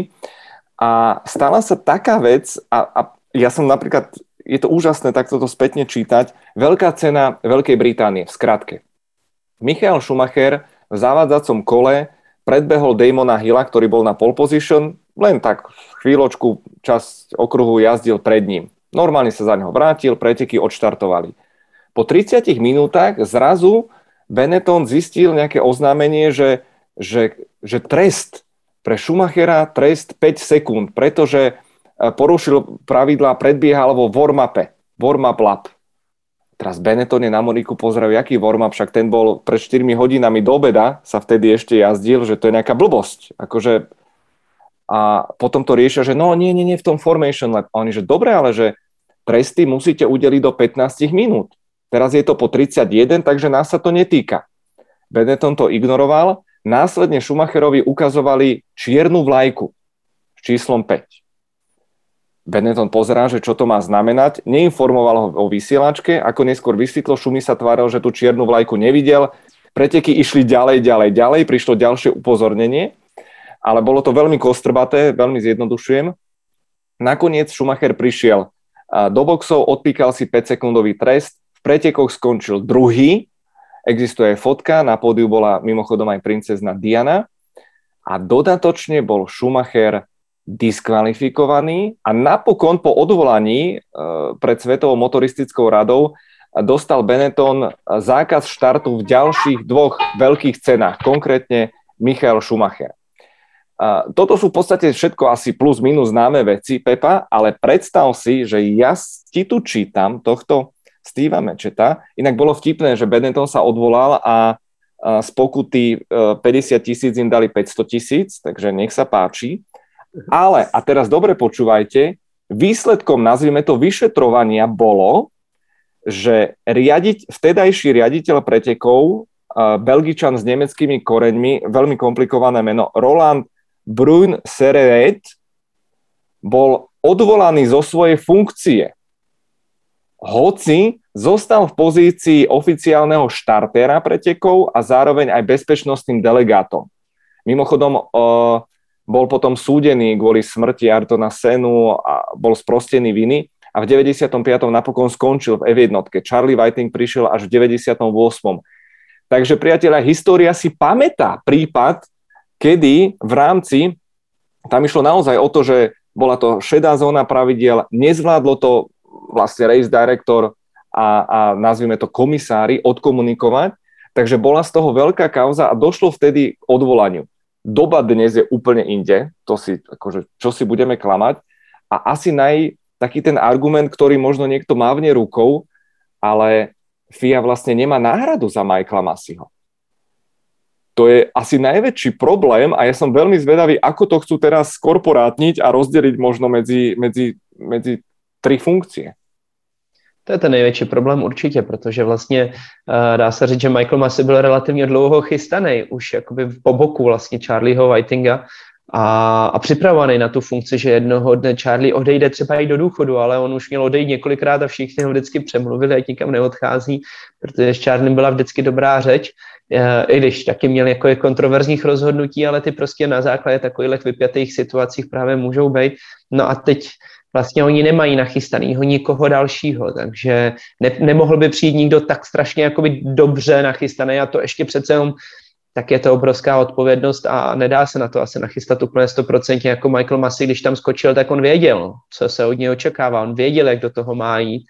A stala sa taká vec, a, a ja som napríklad je to úžasné takto to spätne čítať. Veľká cena Veľkej Británie, v skratke. Michael Schumacher v závadzacom kole predbehol Damona Hilla, ktorý bol na pole position, len tak chvíľočku časť okruhu jazdil pred ním. Normálne sa za neho vrátil, preteky odštartovali. Po 30 minútach zrazu Benetton zistil nejaké oznámenie, že, že, že trest pre Schumachera, trest 5 sekúnd, pretože porušil pravidlá, predbiehal vo warm-upe, warm-up lap. Teraz Benetton je na Moniku pozerajú, aký warm-up, však ten bol pred 4 hodinami do obeda, sa vtedy ešte jazdil, že to je nejaká blbosť. Akože, a potom to riešia, že no nie, nie, nie, v tom formation lap. A oni, že dobre, ale že tresty musíte udeliť do 15 minút. Teraz je to po 31, takže nás sa to netýka. Benetton to ignoroval, následne Schumacherovi ukazovali čiernu vlajku s číslom 5. Benetton pozerá, že čo to má znamenať, neinformoval ho o vysielačke, ako neskôr vysvetlo, Šumi sa tváril, že tú čiernu vlajku nevidel, preteky išli ďalej, ďalej, ďalej, prišlo ďalšie upozornenie, ale bolo to veľmi kostrbaté, veľmi zjednodušujem. Nakoniec Schumacher prišiel do boxov, odpíkal si 5-sekundový trest, v pretekoch skončil druhý, existuje fotka, na pódiu bola mimochodom aj princezna Diana. A dodatočne bol Schumacher diskvalifikovaný a napokon po odvolaní e, pred Svetovou motoristickou radou dostal Benetton zákaz štartu v ďalších dvoch veľkých cenách, konkrétne Michael Schumacher. Toto sú v podstate všetko asi plus minus známe veci, Pepa, ale predstav si, že ja ti tu čítam tohto Steva Mečeta. Inak bolo vtipné, že Benetton sa odvolal a z pokuty 50 e, tisíc im dali 500 tisíc, takže nech sa páči. Ale, a teraz dobre počúvajte, výsledkom, nazvime to, vyšetrovania bolo, že riadiť, vtedajší riaditeľ pretekov, Belgičan s nemeckými koreňmi, veľmi komplikované meno, Roland Brun Sereret, bol odvolaný zo svojej funkcie. Hoci zostal v pozícii oficiálneho štartéra pretekov a zároveň aj bezpečnostným delegátom. Mimochodom, bol potom súdený kvôli smrti Artona Senu a bol sprostený viny a v 95. napokon skončil v F1. Charlie Whiting prišiel až v 98. Takže priateľa, história si pamätá prípad, kedy v rámci, tam išlo naozaj o to, že bola to šedá zóna pravidiel, nezvládlo to vlastne race director a, a nazvime to komisári odkomunikovať, takže bola z toho veľká kauza a došlo vtedy k odvolaniu doba dnes je úplne inde, to si, akože, čo si budeme klamať. A asi naj, taký ten argument, ktorý možno niekto mávne rukou, ale FIA vlastne nemá náhradu za Michaela Masiho. To je asi najväčší problém a ja som veľmi zvedavý, ako to chcú teraz skorporátniť a rozdeliť možno medzi, medzi, medzi tri funkcie. To je ten největší problém určitě, protože vlastně uh, dá se říct, že Michael Massey byl relativně dlouho chystaný, už jakoby po boku vlastně Charlieho Whitinga a, a připravovaný na tu funkci, že jednoho dne Charlie odejde třeba i do důchodu, ale on už měl odejít několikrát a všichni ho vždycky přemluvili, ať nikam neodchází, protože s Charlie byla vždycky dobrá řeč, e, i když taky měl jako kontroverzních rozhodnutí, ale ty prostě na základě takových vypjatých situacích právě můžou být. No a teď vlastně oni nemají nachystanýho nikoho dalšího, takže ne, nemohl by přijít nikdo tak strašně jakoby dobře nachystaný a to ještě přece jenom tak je to obrovská odpovědnost a nedá se na to asi nachystat úplně 100% jako Michael Massey, když tam skočil, tak on věděl, co se od něj očekává, on věděl, jak do toho má jít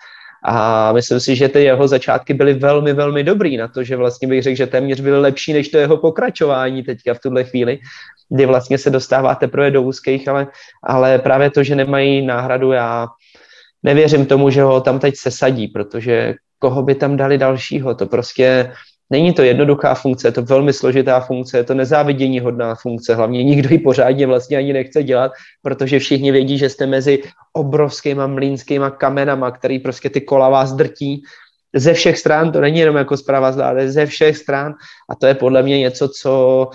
a myslím si, že ty jeho začátky byly velmi, velmi dobrý na to, že vlastně bych řekl, že téměř byly lepší než to jeho pokračování teďka v tuhle chvíli, kdy vlastně se dostává teprve do úzkých, ale, ale právě to, že nemají náhradu, já nevěřím tomu, že ho tam teď sesadí, protože koho by tam dali dalšího, to prostě Není to jednoduchá funkce, je to velmi složitá funkce, je to nezávidění hodná funkce, hlavně nikdo ji pořádně vlastně ani nechce dělat, protože všichni vědí, že jste mezi obrovskými mlínskými kamenama, který prostě ty kola vás drtí. Ze všech stran, to není jenom jako zpráva zlá, ale ze všech stran. A to je podle mě něco, co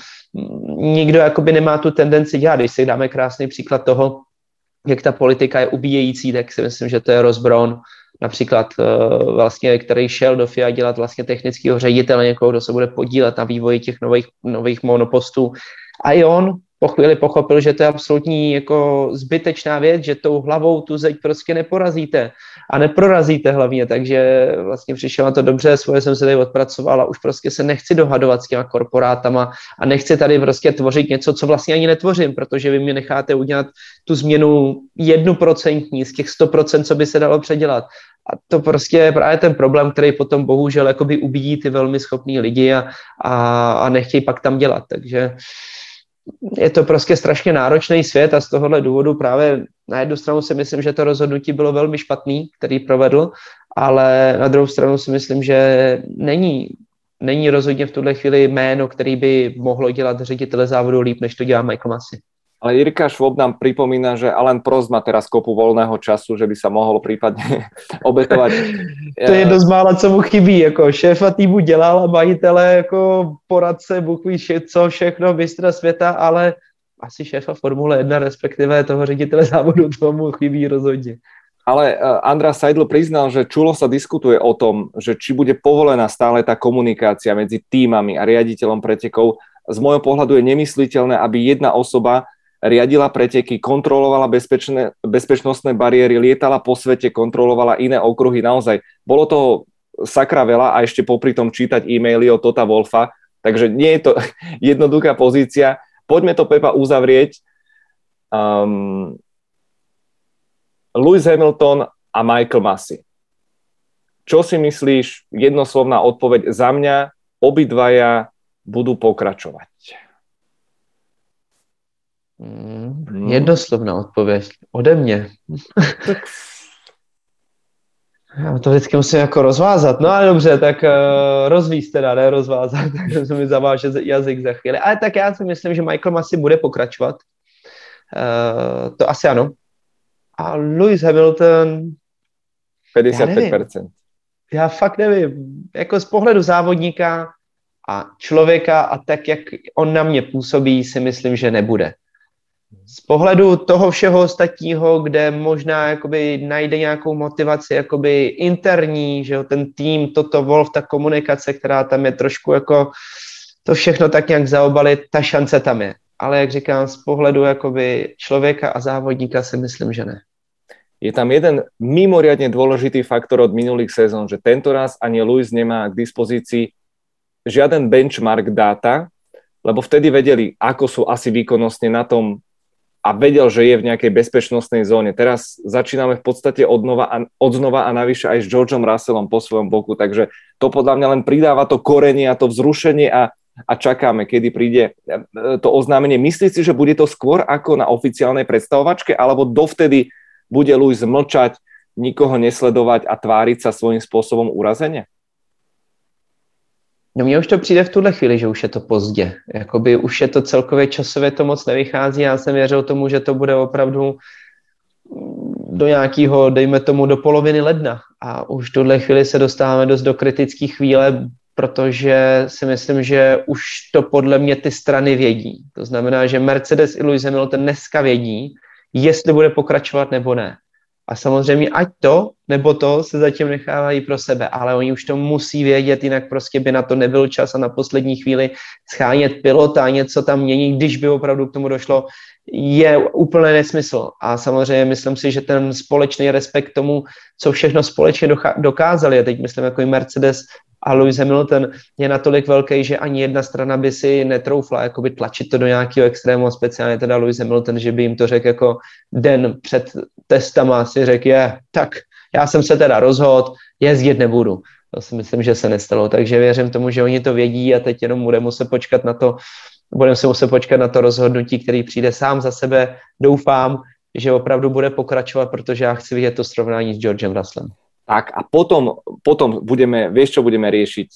nikdo jakoby nemá tu tendenci dělat. Když si dáme krásný příklad toho, jak ta politika je ubíjející, tak si myslím, že to je Rozbron, například uh, vlastně, který šel do FIA dělat vlastně technického ředitele, někoho, kdo se bude podílet na vývoji těch nových, nových monopostů. A i on po chvíli pochopil, že to je absolutní jako zbytečná věc, že tou hlavou tu zeď prostě neporazíte a neprorazíte hlavně, takže vlastně přišel na to dobře, svoje jsem se tady odpracoval a už prostě se nechci dohadovat s těma korporátama a nechci tady prostě tvořit něco, co vlastně ani netvořím, protože vy mě necháte udělat tu změnu jednoprocentní z těch 100%, co by se dalo předělat. A to prostě je právě ten problém, který potom bohužel jakoby ubíjí ty velmi schopní lidi a, a, a nechtějí pak tam dělat. Takže je to prostě strašně náročný svět a z tohohle důvodu právě na jednu stranu si myslím, že to rozhodnutí bylo velmi špatný, který provedl, ale na druhou stranu si myslím, že není, není rozhodně v tuhle chvíli jméno, který by mohlo dělat ředitele závodu líp, než to dělá Michael Massey. Ale Jirka Švob nám pripomína, že Alan Prost má teraz kopu voľného času, že by sa mohol prípadne obetovať. to je jedno z mála, co mu chybí. Jako šéfa týmu dělal a majitele jako poradce, Bůh ví co všechno, mistra světa, ale asi šéfa Formule 1, respektive toho ředitele závodu, tomu chybí rozhodně. Ale eh, Andra Seidl priznal, že čulo sa diskutuje o tom, že či bude povolená stále tá komunikácia medzi týmami a riaditeľom pretekov. Z môjho pohľadu je nemysliteľné, aby jedna osoba riadila preteky, kontrolovala bezpečné, bezpečnostné bariéry, lietala po svete, kontrolovala iné okruhy. Naozaj, bolo toho sakra veľa a ešte popri tom čítať e-maily od Tota Wolfa, takže nie je to jednoduchá pozícia. Poďme to, Pepa, uzavrieť. Um, Lewis Hamilton a Michael Massey. Čo si myslíš, jednoslovná odpoveď za mňa, obidvaja budú pokračovať. Hmm. Jednoslovná odpověď. Ode mě. Já to vždycky musím jako rozvázat. No ale dobře, tak uh, rozvíz teda, ne rozvázat, tak se mi zaváže jazyk za chvíli. Ale tak já si myslím, že Michael Massey bude pokračovat. Uh, to asi ano. A Lewis Hamilton... 55%. Já, já fakt nevím. Jako z pohledu závodníka a člověka a tak, jak on na mě působí, si myslím, že nebude z pohledu toho všeho ostatního, kde možná jakoby najde nějakou motivaci jakoby interní, že jo, ten tým, toto Wolf, ta komunikace, která tam je trošku jako to všechno tak nějak zaobalit, ta šance tam je. Ale jak říkám, z pohledu jakoby člověka a závodníka si myslím, že ne. Je tam jeden mimoriadne dôležitý faktor od minulých sezón, že tento raz ani Luis nemá k dispozícii žiaden benchmark dáta, lebo vtedy vedeli, ako sú asi výkonnostne na tom a vedel, že je v nejakej bezpečnostnej zóne. Teraz začíname v podstate odnova a, odznova a navyše aj s Georgeom Russellom po svojom boku, takže to podľa mňa len pridáva to korenie a to vzrušenie a, a čakáme, kedy príde e, to oznámenie. Myslíte si, že bude to skôr ako na oficiálnej predstavovačke, alebo dovtedy bude Luis mlčať, nikoho nesledovať a tváriť sa svojím spôsobom urazenie? No mně už to přijde v tuhle chvíli, že už je to pozdě. Jakoby už je to celkově časově to moc nevychází. Já jsem věřil tomu, že to bude opravdu do nějakého, dejme tomu, do poloviny ledna. A už v tuhle chvíli se dostáváme dost do kritické chvíle. protože si myslím, že už to podle mě ty strany vědí. To znamená, že Mercedes i Lewis Hamilton dneska vědí, jestli bude pokračovat nebo ne. A samozřejmě ať to, nebo to se zatím nechávají pro sebe, ale oni už to musí vědět, jinak prostě by na to nebyl čas a na poslední chvíli schánět pilota a něco tam měnit, když by opravdu k tomu došlo, je úplný nesmysl. A samozřejmě myslím si, že ten společný respekt tomu, co všechno společně dokázali, a teď myslím jako i Mercedes a Lewis Hamilton je natolik velký, že ani jedna strana by si netroufla jakoby tlačit to do nějakého extrému, speciálně teda Lewis Hamilton, že by jim to řekl jako den před testama, si řekl, je, tak já jsem se teda rozhodl, jezdit nebudu. To si myslím, že se nestalo, takže věřím tomu, že oni to vědí a teď jenom bude muset počkat na to, budeme se muset počkat na to rozhodnutí, který přijde sám za sebe. Doufám, že opravdu bude pokračovat, protože já chci vidět to srovnání s Georgem Russellem. Tak a potom, potom budeme, vieš čo budeme riešiť?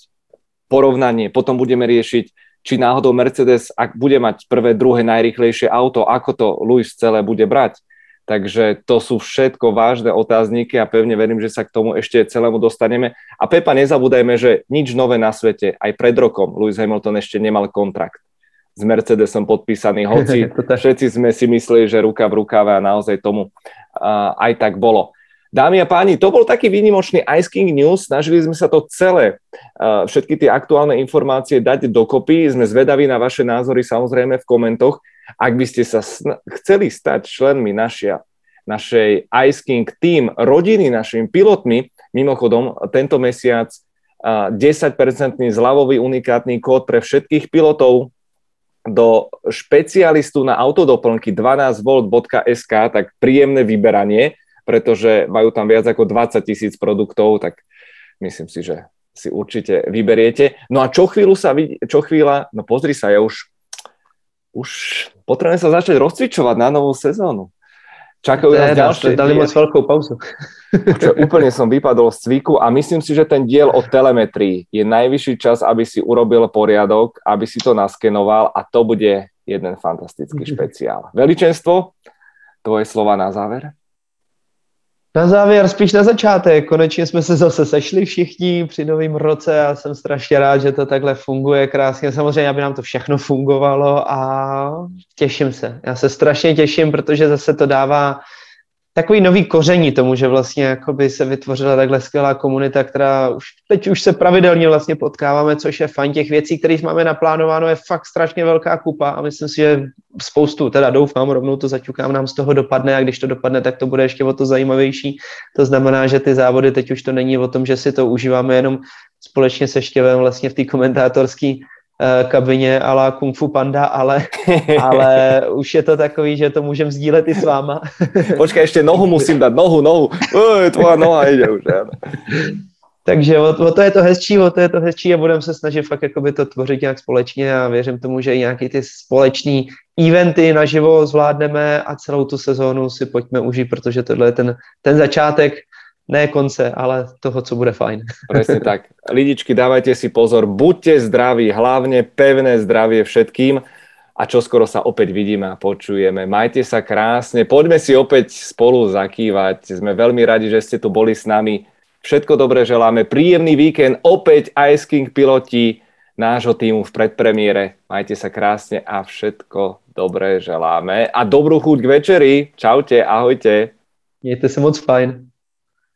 Porovnanie, potom budeme riešiť, či náhodou Mercedes, ak bude mať prvé, druhé najrychlejšie auto, ako to Luis celé bude brať. Takže to sú všetko vážne otázniky a pevne verím, že sa k tomu ešte celému dostaneme. A Pepa, nezabúdajme, že nič nové na svete, aj pred rokom Lewis Hamilton ešte nemal kontrakt s Mercedesom podpísaný, hoci všetci sme si mysleli, že ruka v rukáve a naozaj tomu uh, aj tak bolo. Dámy a páni, to bol taký výnimočný Ice King News. Snažili sme sa to celé, všetky tie aktuálne informácie dať dokopy. Sme zvedaví na vaše názory samozrejme v komentoch. Ak by ste sa chceli stať členmi našia, našej Ice King Team, rodiny, našimi pilotmi, mimochodom tento mesiac 10% zľavový unikátny kód pre všetkých pilotov do špecialistu na autodoplnky 12volt.sk, tak príjemné vyberanie pretože majú tam viac ako 20 tisíc produktov, tak myslím si, že si určite vyberiete. No a čo chvíľu sa vidí, čo chvíľa, no pozri sa, ja už, už potrebujem sa začať rozcvičovať na novú sezónu. Čakajú nás ďalšie. Dali moc veľkú pauzu. Čo, úplne som vypadol z cviku a myslím si, že ten diel o telemetrii je najvyšší čas, aby si urobil poriadok, aby si to naskenoval a to bude jeden fantastický špeciál. Veličenstvo, tvoje slova na záver? Na závěr, spíš na začátek, konečně jsme se zase sešli všichni při novém roce a jsem strašně rád, že to takhle funguje krásně. Samozřejmě, aby nám to všechno fungovalo a těším se. Já se strašně těším, protože zase to dává takový nový koření tomu, že vlastně jakoby se vytvořila takhle skvělá komunita, která už teď už se pravidelně vlastně potkáváme, což je fajn. Těch věcí, které máme naplánováno, je fakt strašně velká kupa a myslím si, že spoustu, teda doufám, rovnou to zaťukám, nám z toho dopadne a když to dopadne, tak to bude ještě o to zajímavější. To znamená, že ty závody teď už to není o tom, že si to užíváme jenom společně se Štěvem vlastně v té komentátorské kabině ala Kung Fu Panda, ale, ale už je to takový, že to můžeme sdílet i s váma. Počkej, ještě nohu musím dát, nohu, nohu. Uj, tvoja noha jde už. Já. Takže o, o, to je to hezčí, o to je to hezčí a budeme se snažit fakt jakoby to tvořit nějak společně a věřím tomu, že i nějaký ty společný eventy naživo zvládneme a celou tu sezónu si pojďme užít, protože tohle je ten, ten začátek ne konce, ale toho, co bude fajn. Presne tak. Lidičky, dávajte si pozor, buďte zdraví, hlavne pevné zdravie všetkým a čo skoro sa opäť vidíme a počujeme. Majte sa krásne, poďme si opäť spolu zakývať. Sme veľmi radi, že ste tu boli s nami. Všetko dobré želáme, príjemný víkend, opäť Ice King piloti nášho týmu v predpremiére. Majte sa krásne a všetko dobré želáme. A dobrú chuť k večeri. Čaute, ahojte. Mějte se moc fajn.